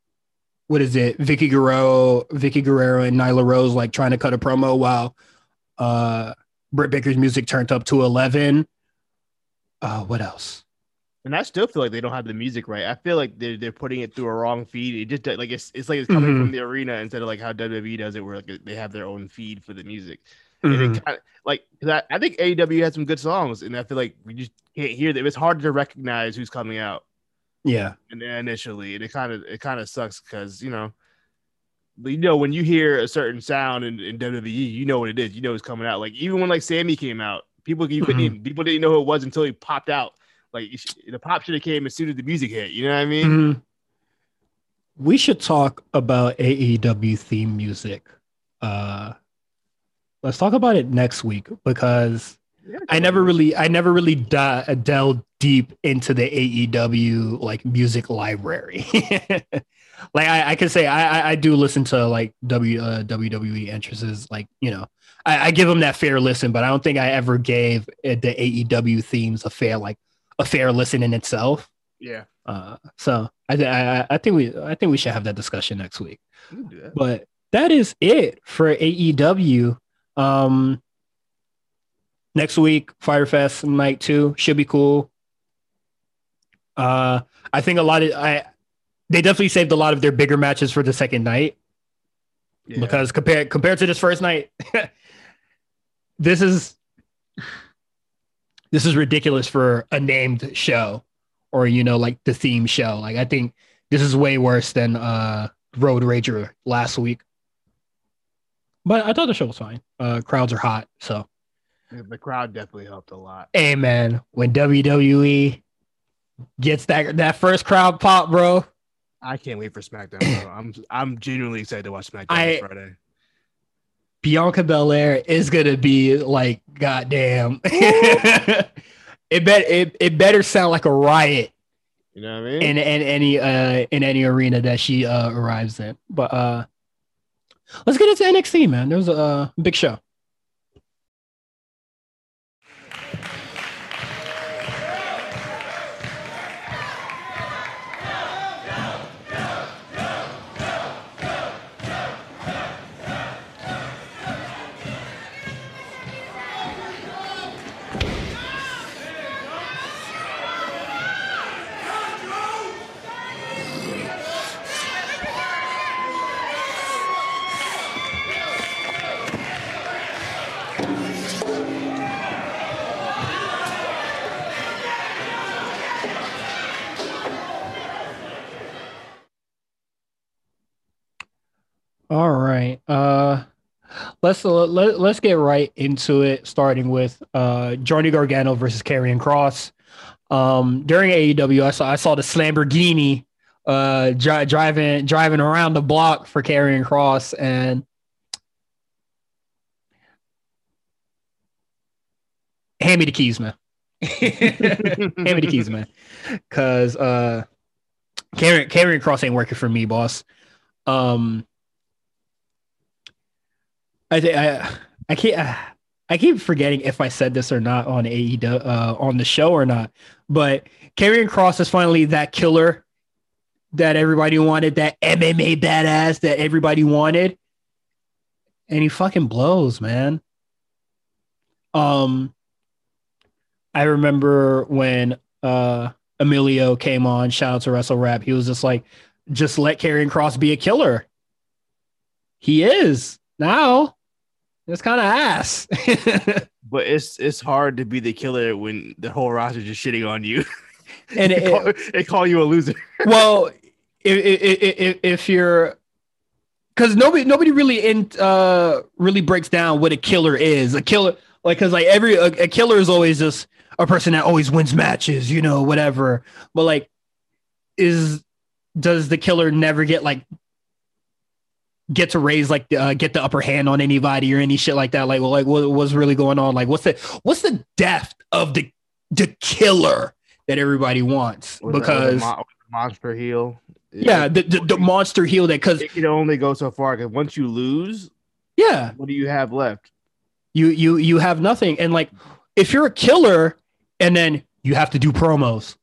What is it? Vickie Guerrero, Vickie Guerrero and Nyla Rose like trying to cut a promo while uh Britt Baker's music turned up to 11. Uh what else? And I still feel like they don't have the music right. I feel like they're they're putting it through a wrong feed. It just like it's it's like it's coming Mhm. from the arena instead of like how WWE does it, where like they have their own feed for the music. Mhm. And it kind of like I, I think AEW has some good songs, and I feel like we just can't hear them. It's hard to recognize who's coming out Yeah. and initially, and it kind of it kind of sucks because you know, you know when you hear a certain sound in, in WWE, you know what it is. You know it's coming out. Like even when like Sammy came out, people you couldn't Mhm. even, people didn't know who it was until he popped out. Like the pop should have came as soon as the music hit. You know what I mean? Mhm. We should talk about AEW theme music. Uh let's talk about it next week because Yeah, I never really I never really di- delved deep into the AEW like music library. like I, I can say I, I I do listen to like W uh, WWE entrances like you know I, I give them that fair listen, but I don't think I ever gave uh, the AEW themes a fair like a fair listen in itself. Yeah, Uh, so I, I I- think we I think we should have that discussion next week. that. But that is it for AEW. Um, next week, FyterFest night two should be cool. Uh, I think a lot of I they definitely saved a lot of their bigger matches for the second night Yeah. because compared compared to this first night, this is this is ridiculous for a named show or you know like the theme show. Like I think this is way worse than uh Road Rager last week. But I thought the show was fine. Uh crowds are hot, so the crowd definitely helped a lot. hey man, when WWE gets that that first crowd pop, bro, I can't wait for SmackDown. Bro. I'm I'm genuinely excited to watch SmackDown I- this Friday. Bianca Belair is gonna be like, goddamn. it bet it, it better sound like a riot You know what I mean? in, in any uh in any arena that she uh arrives in. But uh let's get into NXT, man. There was a uh, big show. All right. Uh let's let, let's get right into it starting with uh Johnny Gargano versus Karrion Kross. Um during AEW I saw I saw the Lamborghini uh dri- driving driving around the block for Karrion Kross and hand me the keys, man. hand me the keys, man. Cause uh Karrion Karrion Kross ain't working for me, boss. Um I think I I can't I keep forgetting if I said this or not on AEW uh, on the show or not. But Karrion Kross is finally that killer that everybody wanted, that MMA badass that everybody wanted, and he fucking blows, man. Um, I remember when uh Emilio came on. Shout out to Wrestle Rap. He was just like, just let Karrion Kross be a killer. He is now. It's kind of ass. but it's it's hard to be the killer when the whole roster just shitting on you. and they, it, call, they call you a loser. well, if, if, if, if you're because nobody nobody really in uh really breaks down what a killer is. A killer like because like every a, a killer is always just a person that always wins matches, you know, whatever. But like, is does the killer never get like get to raise like uh, get the upper hand on anybody or any shit like that? Like, well, like what, what's really going on? Like, what's the what's the depth of the the killer that everybody wants? Was because monster heel. yeah, the, the the monster heel that because it can only go so far because once you lose, yeah, what do you have left? you you you have nothing and like if you're a killer and then you have to do promos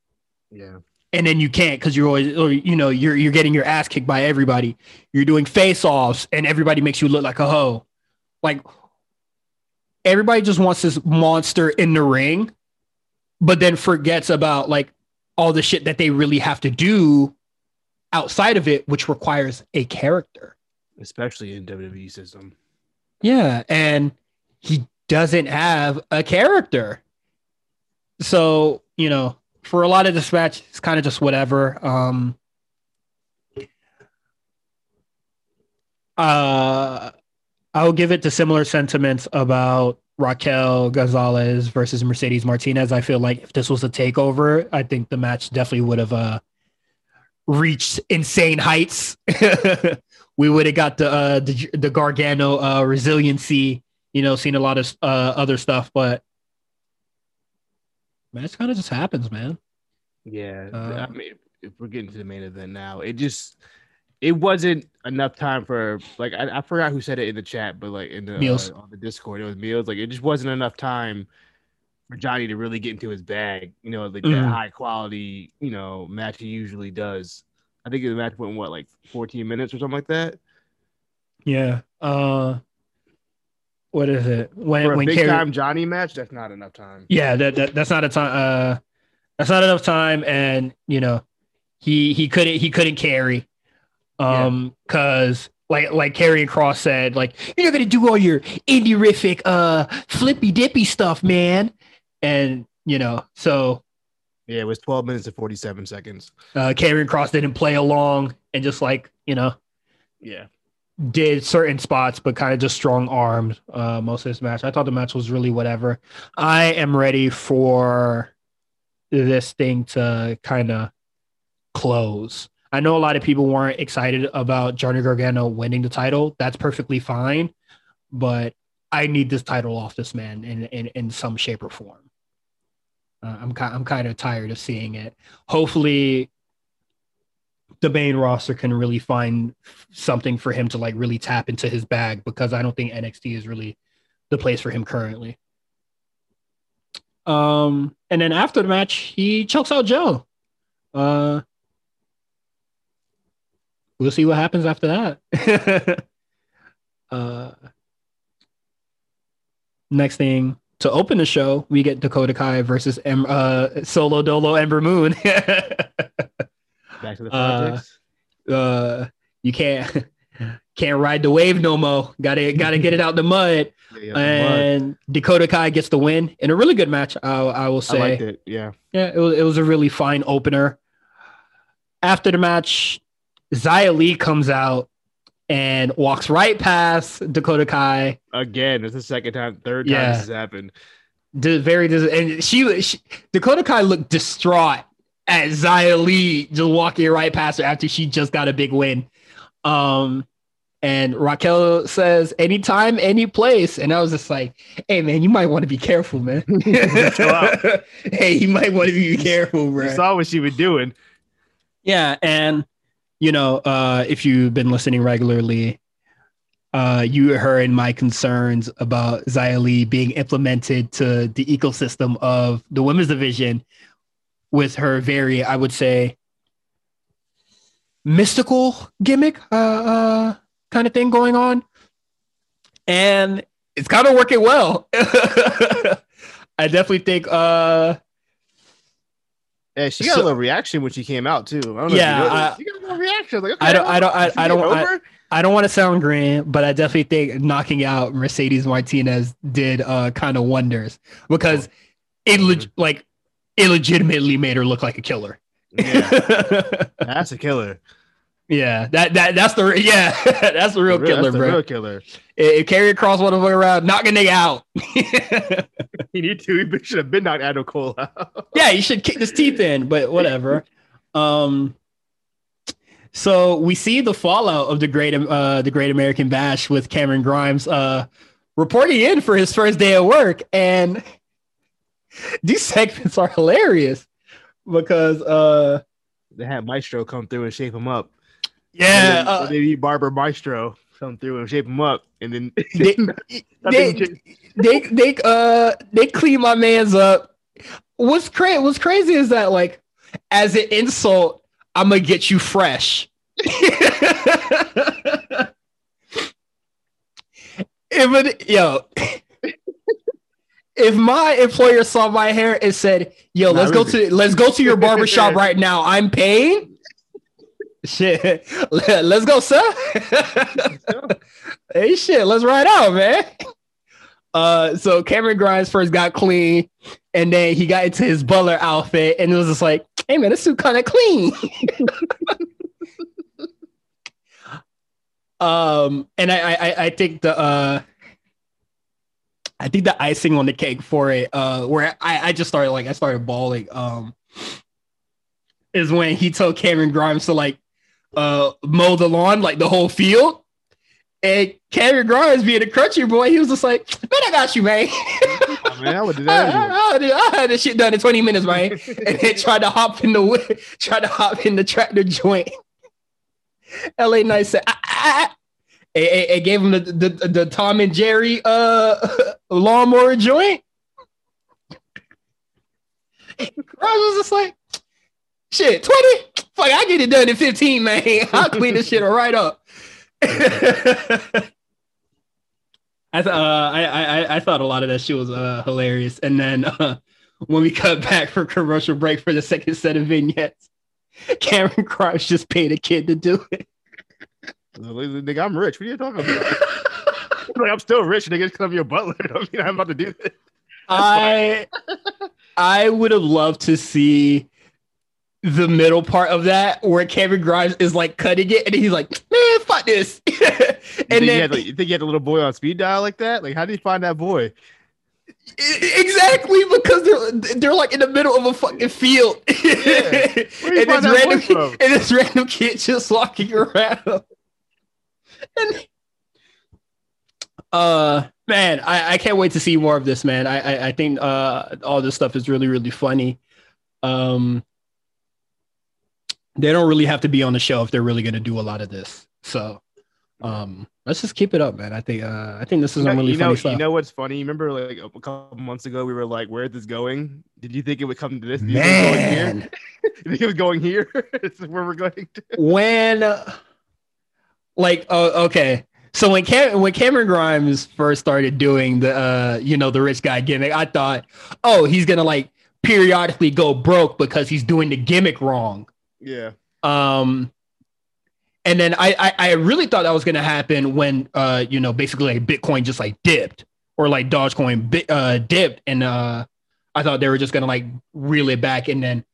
Yeah, and then you can't because you're always or you know you're you're getting your ass kicked by everybody you're doing face offs and everybody makes you look like a hoe like everybody just wants this monster in the ring but then forgets about like all the shit that they really have to do outside of it which requires a character especially in WWE system. Yeah, and he doesn't have a character. So, you know, for a lot of this match, it's kind of just whatever. Um uh I'll give it to similar sentiments about Raquel Gonzalez versus Mercedes Martinez. I feel like if this was a takeover, I think the match definitely would have uh reached insane heights. we would have got the uh the, the Gargano uh resiliency, you know, seen a lot of uh other stuff, but man, it kind of just happens, man. Yeah, Uh, I mean, if we're getting to the main event now, it just it wasn't enough time for like I, I forgot who said it in the chat, but like in the uh, on the Discord, it was meals. Like it just wasn't enough time for Johnny to really get into his bag. You know, like Mhm. that high quality, you know, match he usually does. I think the match went what like 14 minutes or something like that. Yeah. Uh what is it? When For a when big time Johnny match, that's not enough time. Yeah, that, that that's not a time uh that's not enough time and you know, he he couldn't he couldn't carry um cuz like like Karrion Kross said like you're not going to do all your indie uh flippy dippy stuff, man. And you know, so Yeah, it was 12 minutes and 47 seconds. uh Carrie Cross didn't play along and just like, you know, Yeah. Did certain spots, but kind of just strong armed uh, most of this match. I thought the match was really whatever. I am ready for this thing to kind of close. I know a lot of people weren't excited about Johnny Gargano winning the title. That's perfectly fine, but I need this title off this man in in, in some shape or form. Uh, I'm I'm kind of tired of seeing it. Hopefully, the main roster can really find something for him to like really tap into his bag because I don't think NXT is really the place for him currently. Um, and then after the match, he chokes out Joe. Uh, we'll see what happens after that. uh, next thing to open the show, we get Dakota Kai versus em- uh, Solo Dolo Ember Moon. Back to the Uh, projects. uh you can't can't ride the wave no more. Gotta gotta get it out the mud. Yeah, the mud. And Dakota Kai gets the win in a really good match. I, I will I say, liked it. Yeah. yeah, it was it was a really fine opener. After the match, Xia Li comes out and walks right past Dakota Kai. Again, it's the second time, third time Yeah. this has happened. Very dis- and she, she Dakota Kai looked distraught at Xia Li just walking right past her after she just got a big win. Um, and Raquel says, anytime, any place. And I was just like, hey, man, you might want to be careful, man. Hey, you might want to be careful, bro. You saw what she was doing. Yeah, and you know, uh, if you've been listening regularly, uh, you heard my concerns about Xia Li being implemented to the ecosystem of the women's division with her very, I would say, mystical gimmick uh, uh, kind of thing going on, and it's kind of working well. I definitely think uh, Yeah, she got So- a little reaction when she came out too. I don't know Yeah, if you I- she got a little reaction. Like, okay, I don't- I don't- I- I don't- I- I don't want to sound grand, but I definitely think knocking out Mercedes Martinez did uh kind of wonders because it leg- like it legitimately made her look like a killer. yeah, that's a killer. yeah, that that that's the yeah, that's the real For killer, that's the bro. Real killer. If, if Carry Cross want to fuck around, knock a nigga out. He need to. He should have been knocked Adam Cole out. yeah, you should kick his teeth in, but whatever. Um, So we see the fallout of the great uh the Great American Bash with Cameron Grimes uh reporting in for his first day of work and these segments are hilarious because uh They had Maestro come through and shape him up. yeah And then, uh, Barber Maestro come through and shape him up, and then they, they, they they uh they clean my man's up. What's crazy? What's crazy is that like as an insult, I'm gonna get you fresh. if it, yo, if my employer saw my hair and said, "Yo, let's go to let's go to your barber shop right now. I'm paying." Shit, let's go, sir. hey, shit, let's ride out, man. Uh, so Cameron Grimes first got clean, and then he got into his Butler outfit, and it was just like, "Hey, man, this suit kind of clean." um, and I, I, I think the, uh, I think the icing on the cake for it, uh, where I, I just started like I started bawling, um, is when he told Cameron Grimes to like, uh, mow the lawn, like the whole field. And Cameron Grimes being a crunchy boy, he was just like, man, I got you, man. Oh, man, I would do that. I, I, I had this shit done in 20 minutes, man. and then tried to hop in the tried to hop in the tractor joint. LA Knight said, ah. It, it- gave him the, the, the Tom and Jerry uh lawnmower joint. Grimes was just like, shit, 20? Fuck, I get it done in 15, man. I'll clean this shit right up. I, th- uh, I, I I thought a lot of that shit was uh, hilarious. And then uh, when we cut back for commercial break for the second set of vignettes, Cameron Grimes just paid a kid to do it. Nigga, I'm rich. What are you talking about? like, I'm still rich, nigga. Because I'm your butler. I mean, I'm about to do this. I I would have loved to see the middle part of that where Cameron Grimes is like cutting it and he's like, man, fuck this. And you, then had, like, you think you had a little boy on speed dial like that? Like, how did you find that boy? Exactly because they're they're like in the middle of a fucking field, you and this random and this random kid just walking around. And uh, man, I, I can't wait to see more of this, man. I I, I think uh all this stuff is really really funny. Um, they don't really have to be on the show if they're really going to do a lot of this. So, um, let's just keep it up, man. I think uh I think this is You know, really you know, funny stuff. you know what's funny? You remember like a couple months ago, we were like, "Where is this going?" Did you think it would come to this? Did you think it was going here? man. You think it was going here? this is where we're going to. when like oh okay. So when Cam- when Cameron Grimes first started doing the uh you know the rich guy gimmick I thought oh he's gonna like periodically go broke because he's doing the gimmick wrong. Yeah. um and then I I, I really thought that was gonna happen when uh you know basically like Bitcoin just like dipped or like Dogecoin bit, uh dipped. And uh I thought they were just gonna like reel it back and then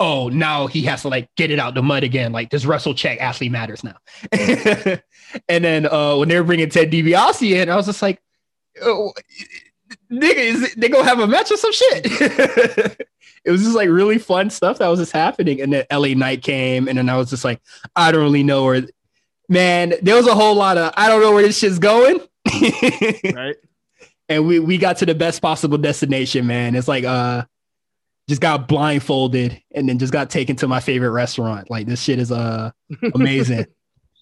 oh now he has to like get it out the mud again. Like this Russell check actually matters now. And then uh when they were bringing Ted DiBiase in I was just like oh, nigga is they gonna have a match or some shit? It was just like really fun stuff that was just happening. And then LA Knight came and then I was just like I don't really know where man there was a whole lot of I don't know where this shit's going. Right. and we we got to the best possible destination, man. It's like uh just got blindfolded and then just got taken to my favorite restaurant. Like this shit is uh amazing.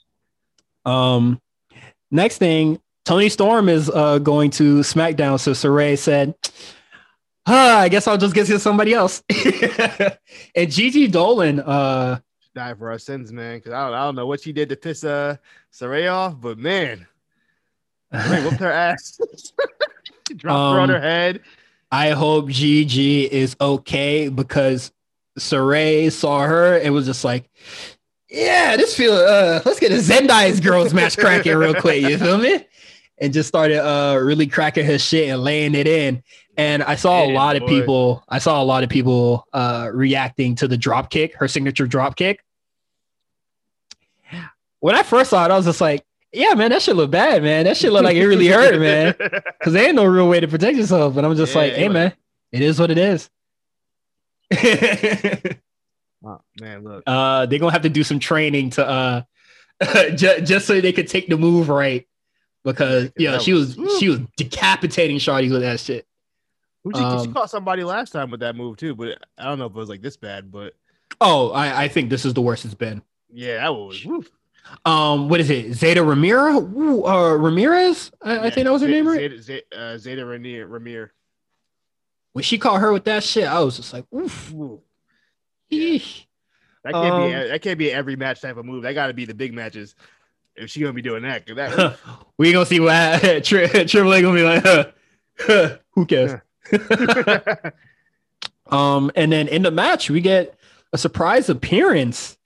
um next thing, Toni Storm is uh going to SmackDown. So Sarray said, ah, I guess I'll just get to somebody else. and Gigi Dolan, uh Die for our sins, man. Because I don't, I don't know what she did to piss uh Sarray off, but man, Sarray whooped her ass. Dropped her on Um, her head. I hope Gigi is okay because Sarray saw her and was just like, yeah, this feel uh let's get a Zendaya's girls match cracking real quick, you feel me? And just started uh really cracking her shit and laying it in. And I saw a lot of people, I saw a lot of people uh reacting to the drop kick, her signature drop kick. When I first saw it, I was just like, yeah, man, that shit look bad, man. That shit look like it really hurt, man because there ain't no real way to protect yourself. And I'm just Yeah, like, hey like- man, it is what it is. Oh, man, look. Uh, they're gonna have to do some training to uh, just, just so they could take the move right because yeah, she was, was- she was decapitating Shawty with that shit. Who she, she um, caught somebody last time with that move too, but I don't know if it was like this bad. But Oh, I, I think this is the worst it's been. yeah, that was. woof. Um, what is it? Zeta Ramira, Ooh, uh, Ramirez. I, I think that was her Zeta- name, right? Zeta, Zeta, uh, Zeta Rainier, Ramir. When she caught her with that shit, I was just like, oof. Ooh, eesh. That can't be. Um, That can't be every match type of move. That got to be the big matches. If she gonna be doing that, 'cause that we gonna see what Tri- Triple A gonna be like. Who cares? Um, and then in the match, we get a surprise appearance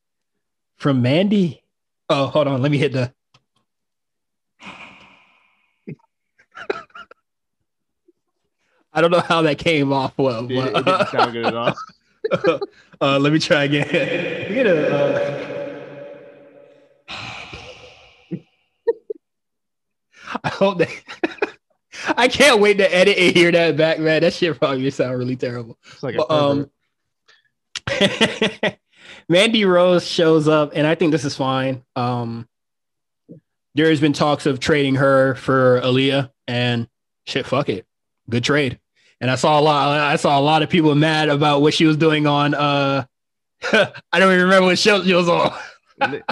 from Mandy. Oh, hold on, let me hit the. I don't know how that came off well, it, it didn't sound good at all. uh, let me try again. We get a. Uh... I hope that. I can't wait to edit and hear that back, man. That shit probably sound really terrible. It's like a But, um, Mandy Rose shows up, and I think this is fine. Um, there has been talks of trading her for Aliyah, and shit, fuck it, good trade. And I saw a lot. I saw a lot of people mad about what she was doing on. Uh, I don't even remember what show she was on. N-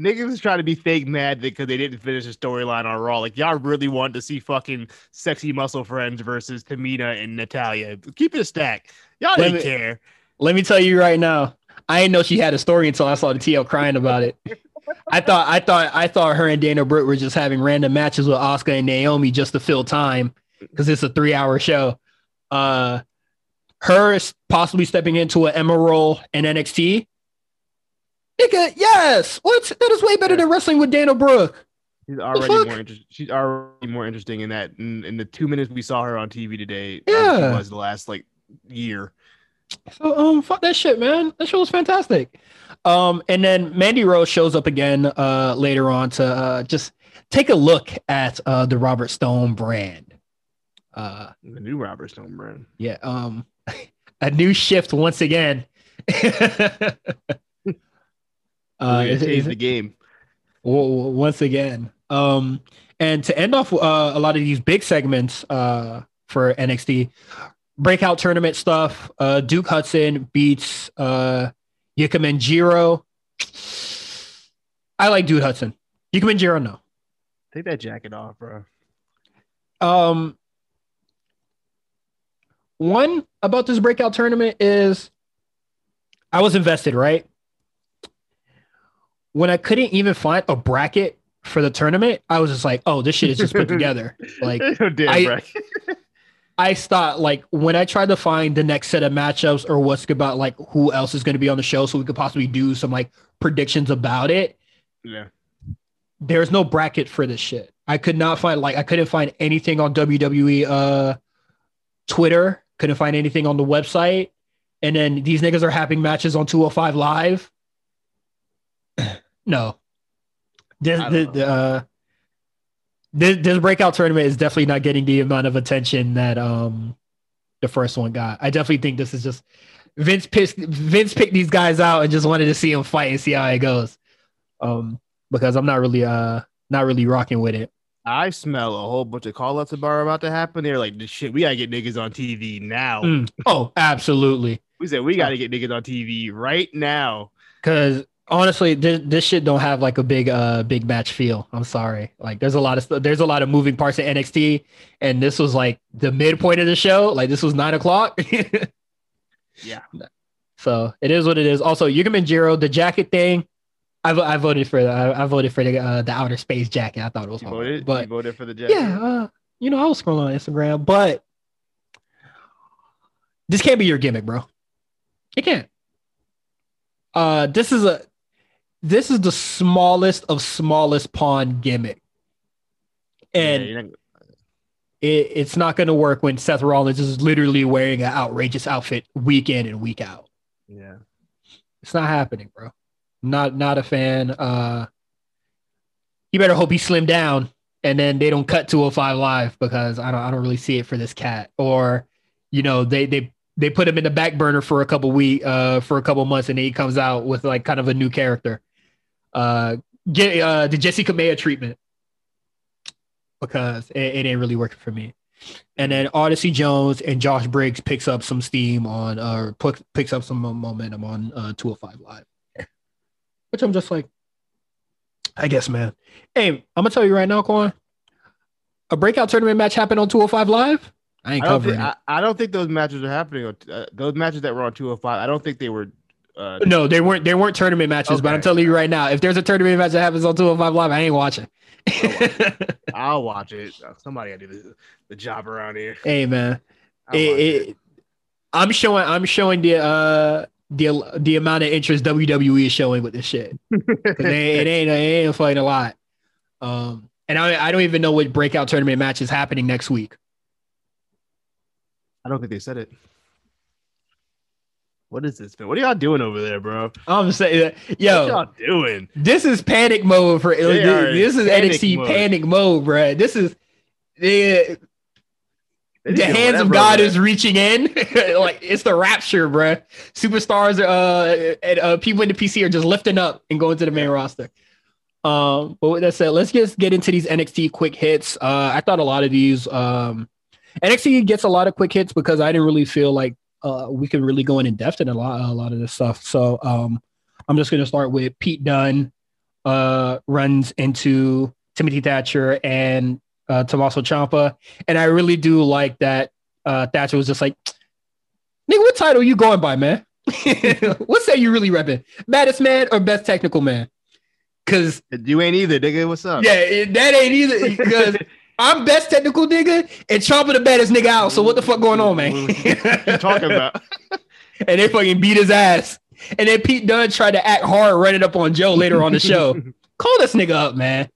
niggas was trying to be fake mad because they didn't finish the storyline on Raw. Like y'all really wanted to see fucking sexy muscle friends versus Tamina and Natalya. Keep it a stack. Y'all Let didn't me- care. Let me tell you right now, I didn't know she had a story until I saw the TL crying about it. I thought I thought I thought her and Dana Brooke were just having random matches with Oscar and Naomi just to fill time because it's a three hour show. Uh her possibly stepping into an Emma role in NXT. Nigga, yes. What? That is way better than wrestling with Dana Brooke. She's already more interesting. She's already more interesting in that. In, in the two minutes we saw her on TV today, Yeah. was the last like year. So um fuck that shit, man. That show was fantastic. Um and then Mandy Rose shows up again uh later on to uh just take a look at uh the Robert Stone brand. Uh The new Robert Stone brand. yeah, um a new shift once again. uh is- is- the game. once again. Um, and to end off uh, a lot of these big segments uh, for NXT, breakout tournament stuff. Uh, Duke Hudson beats uh. I like Duke Hudson. Ikemen Jiro, no. Take that jacket off, bro. Um, one about this breakout tournament is I was invested, right? When I couldn't even find a bracket for the tournament, I was just like, oh, this shit is just put together. Like, Damn, I-. I thought like when I tried to find the next set of matchups or what's about like who else is going to be on the show so we could possibly do some like predictions about it, yeah. there's no bracket for this shit. I could not find like I couldn't find anything on WWE uh Twitter, couldn't find anything on the website. And then these niggas are having matches on 205 live. no. This, the, the, uh this, this breakout tournament is definitely not getting the amount of attention that um the first one got. I definitely think this is just Vince pissed Vince picked these guys out and just wanted to see them fight and see how it goes. Um because I'm not really uh not really rocking with it. I smell a whole bunch of call ups about about to happen. They're like, shit, we gotta get niggas on TV now. Mm. Oh, absolutely. We said we gotta get niggas on TV right now. Cause honestly, this, this shit don't have like a big uh big match feel. I'm sorry. Like there's a lot of st- there's a lot of moving parts in NXT, and this was like the midpoint of the show. Like this was nine o'clock. Yeah. So it is what it is. Also, Ikemen Jiro, the jacket thing. I, I voted for the I, I voted for the uh, the outer space jacket. I thought it was You hard, voted, but you voted for the jacket. yeah, uh, you know, I was scrolling on Instagram, but this can't be your gimmick, bro. It can't. Uh, this is a this is the smallest of smallest pawn gimmick, and Yeah, not- it, it's not going to work when Seth Rollins is literally wearing an outrageous outfit week in and week out. yeah. It's not happening, bro. Not not a fan. Uh, you better hope he slimmed down and then they don't cut 205 live because I don't I don't really see it for this cat. Or, you know, they they they put him in the back burner for a couple week uh for a couple months and then he comes out with like kind of a new character. Uh get uh the Jessi Kamea treatment because it, it ain't really working for me. And then Odyssey Jones and Josh Briggs picks up some steam on uh picks up some momentum on uh 205 live. Which I'm just like I guess man. Hey, I'm gonna tell you right now, Quan. A breakout tournament match happened on 205 live. I ain't I don't, covering think, it. I, I don't think those matches are happening. on- Uh, those matches that were on 205, I don't think they were. Uh, No, they weren't. They weren't tournament matches. But I'm telling you right now, if there's a tournament match that happens on 205 Live, I ain't watching. I'll watch it. Somebody got to do the, the job around here. hey man, it, it. it, I'm showing. I'm showing the uh the the amount of interest WWE is showing with this shit. it, it ain't it ain't fighting a lot. Um, and I I don't even know what breakout tournament match is happening next week. I don't think they said it. What is this, man? What are y'all doing over there, bro? I'm saying, What yo, y'all doing? this is panic mode for are this is panic NXT mode. panic mode, bruh. This is the the hands of God is reaching in. like it's the rapture, bruh. Superstars, uh, and uh, people in the PC are just lifting up and going to the main roster. Um, but with that said, let's just get into these NXT quick hits. Uh, I thought a lot of these, um, NXT gets a lot of quick hits because I didn't really feel like uh we could really go in in depth in a lot, a lot of this stuff. So, um, I'm just gonna start with Pete Dunne uh, runs into Timothy Thatcher and uh, Tommaso Ciampa, and I really do like that. Uh, Thatcher was just like, "Nigga, what title you going by, man? what say you really repping? Baddest man or best technical man?" Because. You ain't either, nigga. What's up? yeah, it, that ain't either. Because I'm best technical nigga and Ciampa the baddest nigga out. So what the fuck going on, man? What you talking about? and they fucking beat his ass. And then Pete Dunne tried to act hard running up on Joe later on the show. Call this nigga up, man.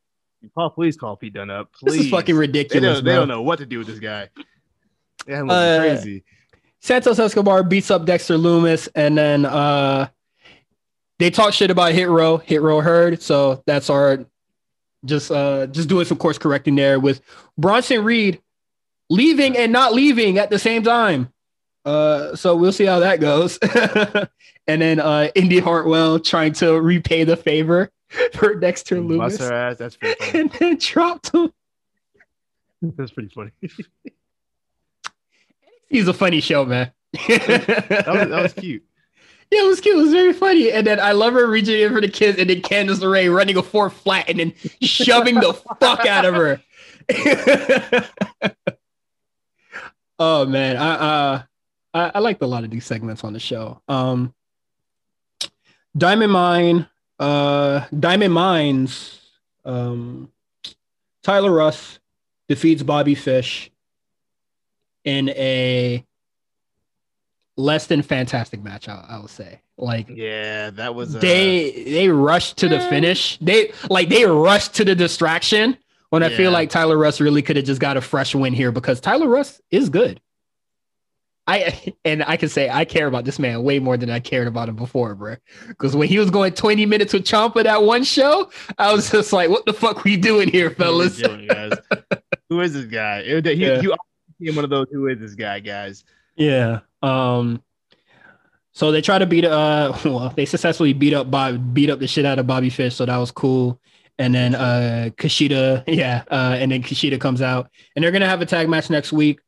Call, please call Pete Dunne up. This Please. is fucking They ridiculous, don't, they bro. don't know what to do with this guy. Yeah, Uh, crazy. Santos Escobar beats up Dexter Lumis, and then uh they talk shit about Hit Row. Hit Row heard, so that's our just uh just doing some course correcting there with Bronson Reed leaving and not leaving at the same time. Uh so we'll see how that goes. and then uh Indy Hartwell trying to repay the favor for Dexter Bust Lumis her ass. That's pretty funny. and then dropped him. That's pretty funny. He's a funny show, man. that, was, that was cute. Yeah, it was cute. It was very funny. And then I love her reaching in for the kids, and then Candice LeRae running a four flat and then shoving the fuck out of her. oh man, I uh I, I liked a lot of these segments on the show. Um Diamond Mine, uh Diamond Mines, um Tyler Rust defeats Bobby Fish in a less than fantastic match, I, I would say. Like Yeah, that was. Uh, they they rushed to the finish. They like they rushed to the distraction when I feel like Tyler Rust really could have just got a fresh win here because Tyler Rust is good. I and I can say I care about this man way more than I cared about him before, bro. Because when he was going 20 minutes with Ciampa that one show, I was just like, what the fuck we doing here, fellas? doing, who is this guy? It- he, Yeah. you became one of those. Who is this guy, guys? Yeah. Um. So they try to beat uh well they successfully beat up Bob beat up the shit out of Bobby Fish so that was cool and then uh Kushida yeah uh and then Kushida comes out and they're gonna have a tag match next week.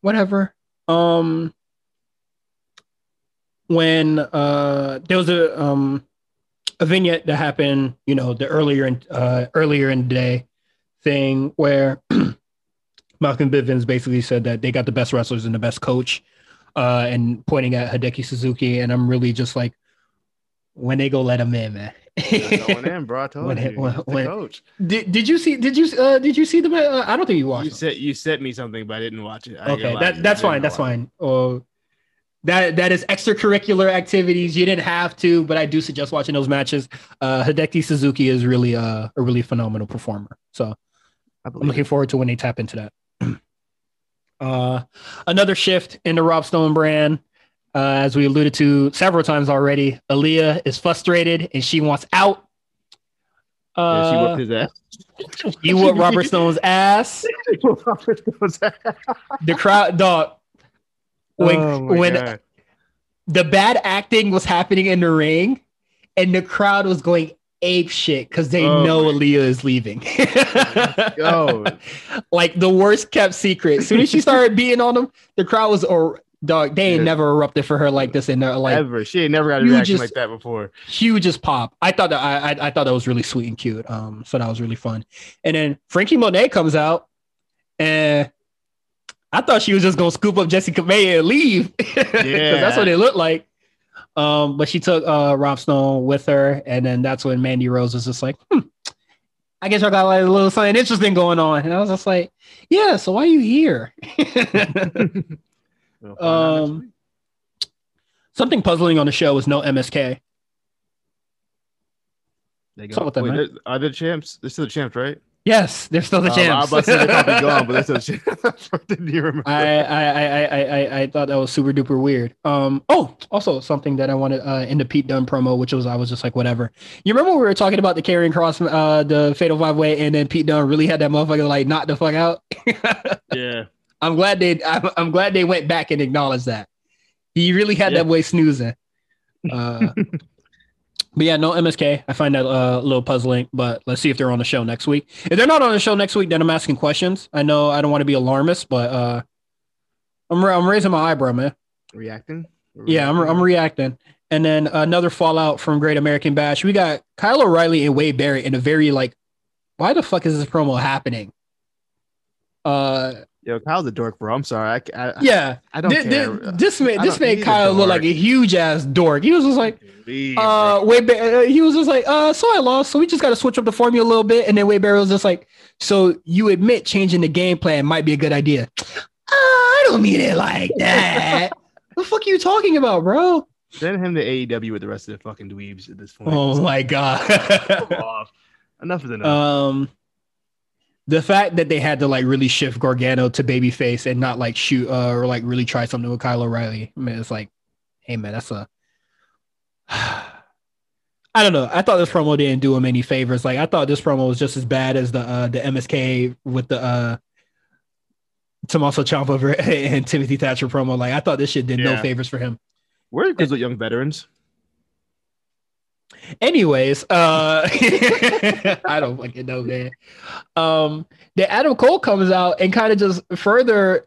Whatever. Um. When uh there was a um a vignette that happened you know the earlier in uh earlier in the day thing where Malcolm Bivens basically said that they got the best wrestlers and the best coach, uh, and pointing at Hideki Suzuki. And I'm really just like, when they go let him in, man. Going in, bro. I told When- you. when- He's the when- coach. did, did you see? Did you uh, did you see the? Uh, I don't think you watched. You said you sent me something, but I didn't watch it. I okay, gonna lie to that that's fine. That's fine. Uh, that that is extracurricular activities. You didn't have to, but I do suggest watching those matches. Uh, Hideki Suzuki is really uh, a really phenomenal performer. So I I'm believe looking forward to when they tap into that. Uh, another shift in the Rob Stone brand. Uh, as we alluded to several times already, Aliyah is frustrated and she wants out. Yeah, she Uh, whooped his ass. you whoop Robert Stone's ass. Robert Stone's ass. The crowd, dog. when Oh when God. the bad acting was happening in the ring, and the crowd was going ape shit because they Oh know Aliyah is leaving. Yo. like the worst kept secret. As soon as she started beating on them, the crowd was or dog. They ain't Yeah. never erupted for her like this in their like ever. She ain't never got a reaction like that before. hugest pop. I thought that I, I I thought that was really sweet and cute. Um, so that was really fun. And then Frankie Monet comes out, and I thought she was just gonna scoop up Jessi Kamea and leave. because that's what it looked like. Um, but she took uh Rob Stone with her, and then that's when Mandy Rose was just like, hmm, I guess I got like a little something interesting going on. And I was just like, Yeah, so why are you here? We'll find out next Um. Something puzzling on the show was no MSK. They what's up with them, Wait, they're- are they champs? They're still the champs, right? Yes, they're still the Uh, champs. I was about to say they're probably gone, but they're still the champs. Didn't you remember? I, I, I, I, I, I thought that was super duper weird. Um, oh, also something that I wanted uh, in the Pete Dunne promo, which was I was just like, whatever. You remember when we were talking about the Karrion Kross, uh, the Fatal Five Way, and then Pete Dunne really had that motherfucker like knock the fuck out. yeah. I'm glad they, I'm, I'm glad they went back and acknowledged that. He really had Yeah. that boy snoozing. Uh, but yeah, no MSK. I find that uh, a little puzzling, but let's see if they're on the show next week. If they're not on the show next week, then I'm asking questions. I know I don't want to be alarmist, but uh, I'm I'm raising my eyebrow, man. Reacting? Yeah, I'm I'm reacting. And then another fallout from Great American Bash. We got Kyle O'Reilly and Wade Barrett in a very like, why the fuck is this promo happening? Uh, Yo, Kyle's a dork, bro. I'm sorry. I, I, yeah, I don't Thi- thi- care. this made this don't- made Kyle look like a huge ass dork. He was just like, Please, uh, bro. Wade. Ba- uh, he was just like, uh, so I lost, so we just got to switch up the formula a little bit. And then Wade Barrett was just like, so you admit changing the game plan might be a good idea? Uh, I don't mean it like that. What the fuck are you talking about, bro? Send him to AEW with the rest of the fucking dweebs at this point. Oh my god. Enough is enough. um the fact that they had to like really shift Gargano to babyface and not like shoot uh, or like really try something with Kyle O'Reilly. I mean, it's like, hey man, that's a I don't know. I thought this promo didn't do him any favors. Like I thought this promo was just as bad as the uh the MSK with the uh Tommaso Ciampa and Timothy Thatcher promo. Like I thought this shit did no favors for him. Good with young veterans? Anyways, uh I don't fucking know, man. Um the Adam Cole comes out and kind of just further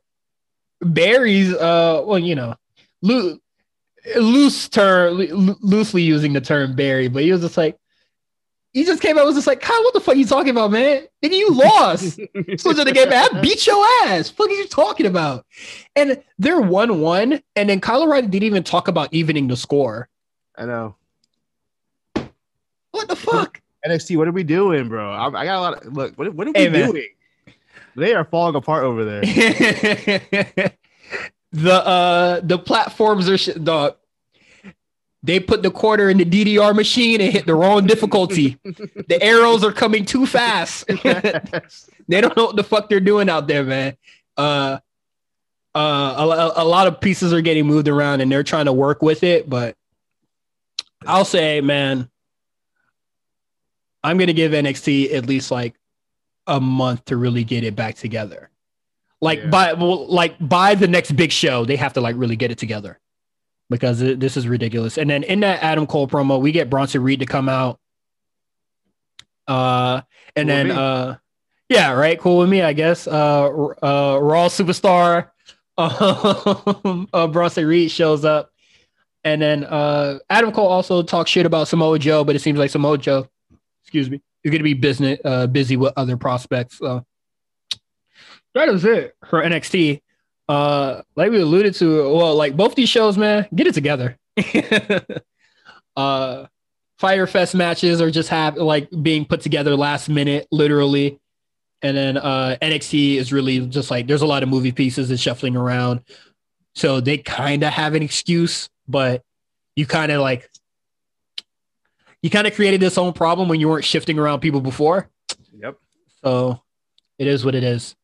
buries uh well, you know, loo- loose term loo- loosely using the term bury, but he was just like he just came out was just like, Kyle, what the fuck are you talking about, man? Nigga, you lost. So to the game, I beat your ass. Fuck are you talking about? And they're one one, and then Kyle O'Reilly didn't even talk about evening the score. I know. What the fuck? NXT, what are we doing, bro? I, I got a lot of look. What, what are we Hey, man. doing? They are falling apart over there. the uh the platforms are sh- dog. They put the quarter in the DDR machine and hit the wrong difficulty. the arrows are coming too fast. they don't know what the fuck they're doing out there, man. Uh, uh, a, a- a lot of pieces are getting moved around and they're trying to work with it, but I'll say, man, I'm gonna give NXT at least like a month to really get it back together. Like Yeah. by well, like by the next big show, they have to like really get it together because it- this is ridiculous. And then in that Adam Cole promo, we get Bronson Reed to come out. Uh, and Cool then uh, yeah, right, cool with me, I guess. Uh, uh, Raw superstar, um, uh, Bronson Reed shows up, and then uh, Adam Cole also talks shit about Samoa Joe, but it seems like Samoa Joe, excuse me, is going to be business uh, busy with other prospects. So that is it for NXT. Uh, like we alluded to, well, like both these shows, man, get it together. uh, FyterFest matches are just have like being put together last minute, literally. And then uh, NXT is really just like there's a lot of movie pieces and shuffling around, so they kind of have an excuse, but you kind of like you kind of created this own problem when you weren't shifting around people before. Yep. So it is what it is.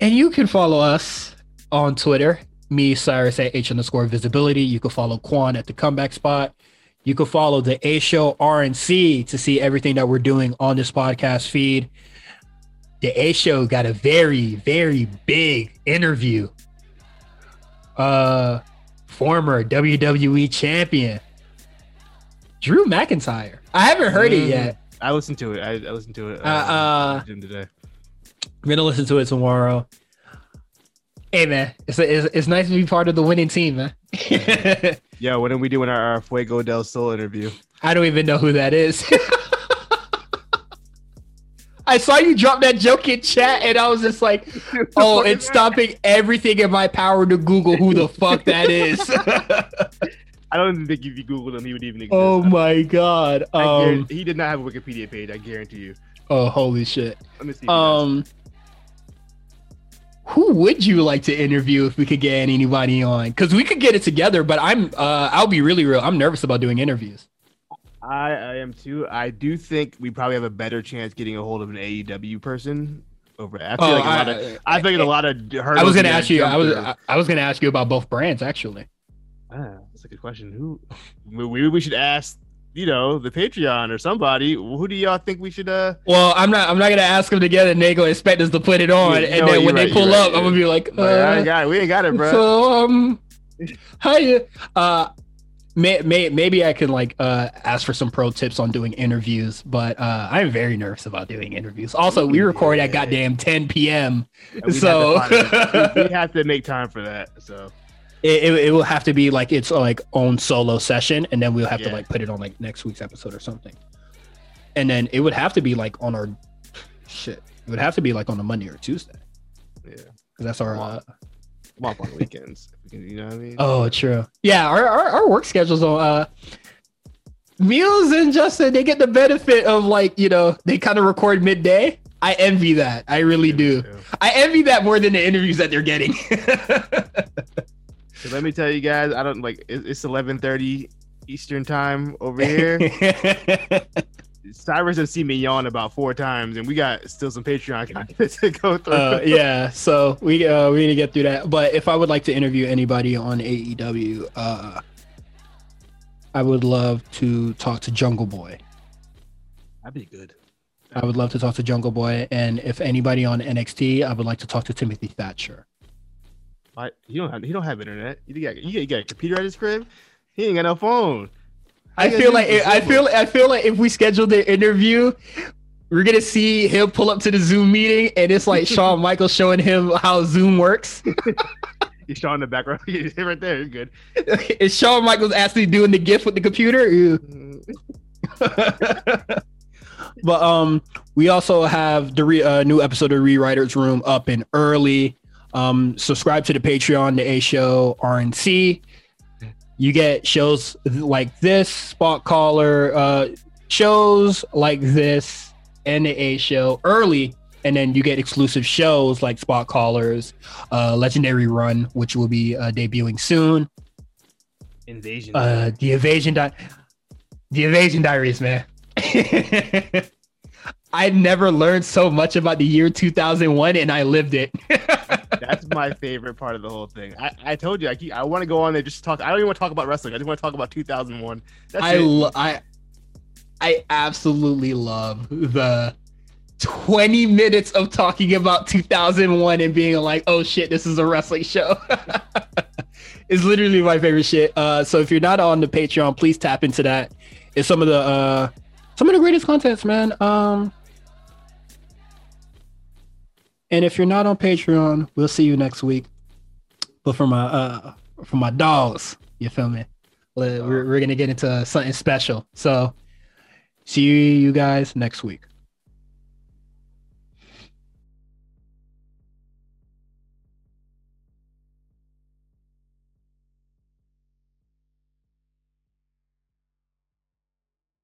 And you can follow us on Twitter, me, Cyrus at H underscore visibility. You can follow Quan at the comeback spot. You can follow the A Show RNC to see everything that we're doing on this podcast feed. the A Show got a very, very big interview. Uh, former WWE champion Drew McIntyre. I haven't heard it Mm. yet. I listened to it. I, I listened to it. Uh, uh, gym today. I'm gonna listen to it tomorrow. Hey man, it's, it's it's nice to be part of the winning team, man. Yeah, when are we doing our, our Fuego del Sol interview? I don't even know who that is. I saw you drop that joke in chat, and I was just like, "Oh, it's stopping everything in my power to Google who the fuck that is." I don't even think if you Googled him, he would even exist. oh my god! Um, he did not have a Wikipedia page. I guarantee you. oh holy shit! Let me see. if he does. Um, who would you like to interview if we could get anybody on? Because we could get it together, but I'm uh, I'll be really real. I'm nervous about doing interviews. I, I am too. I do think we probably have a better chance getting a hold of an AEW person over. I feel Oh, like a lot of. I think a lot of. I was gonna ask you. I was I, I, I was gonna ask you about both brands actually. ah, that's a good question. Who? Maybe we should ask. You know, the Patreon or somebody. Who do y'all think we should? Uh. Well, I'm not. I'm not gonna ask them together, and they go expect us to put it on, Yeah, and no, then when right, they pull you're right, up, I'm gonna be like, like, I uh, got it. We ain't got it, bro. so um, hi. Uh, may, may maybe I can like uh ask for some pro tips on doing interviews, but uh, I'm very nervous about doing interviews. Also, we record at goddamn 10 p.m. We'd have so- we, we have to make time for that. So It, it, it will have to be like its like own solo session, and then we'll have to like put it on like next week's episode or something. And then it would have to be like on our shit. It would have to be like on a Monday or Tuesday yeah, because that's our. Uh, I'm on weekends. You know what I mean? oh, true. Yeah, our, our our work schedules on. Uh, Meals and Justin, they get the benefit of like you know they kind of record midday. I envy that. I really do. I envy that more than the interviews that they're getting. So let me tell you guys, I don't like it- it's 11:30 Eastern time over here. Cyrus has seen me yawn about four times, and we got still some Patreon content to go through. uh, yeah, so we uh, we need to get through that. But if I would like to interview anybody on AEW, uh, I would love to talk to Jungle Boy. That'd be good. I would love to talk to Jungle Boy, and if anybody on NXT, I would like to talk to Timothy Thatcher. Why he don't have he don't have internet. You got you got, you got a computer at his crib. He ain't got no phone. I feel like I feel I feel like if we schedule the interview, we're gonna see him pull up to the Zoom meeting, and it's like Shawn Michaels showing him how Zoom works. He's showing the background. He's right there. You're good. Is Shawn Michaels actually doing the gift with the computer? But um, we also have the re- uh, new episode of Rewriters Room up and early. Um, subscribe to the Patreon, the A Show RNC. You get shows like this, Spot Caller, uh, shows like this, and A Show early, and then you get exclusive shows like Spot Callers, uh, Legendary Run, which will be uh, debuting soon. Invasion. Uh, the Evasion Di- the Evasion Diaries, man. I never learned so much about the year 2001, and I lived it. That's my favorite part of the whole thing. I, I told you I keep, I want to go on there just talk. I don't even want to talk about wrestling. I just want to talk about 2001. That's I lo- I I absolutely love the 20 minutes of talking about 2001 and being like, "Oh shit, this is a wrestling show." it's literally my favorite shit. Uh, so if you're not on the Patreon, please tap into that. It's some of the uh, some of the greatest contents, man. Um, and if you're not on Patreon, we'll see you next week. But for my uh, for my dogs, you feel me? We're, we're gonna get into something special. So see you guys next week.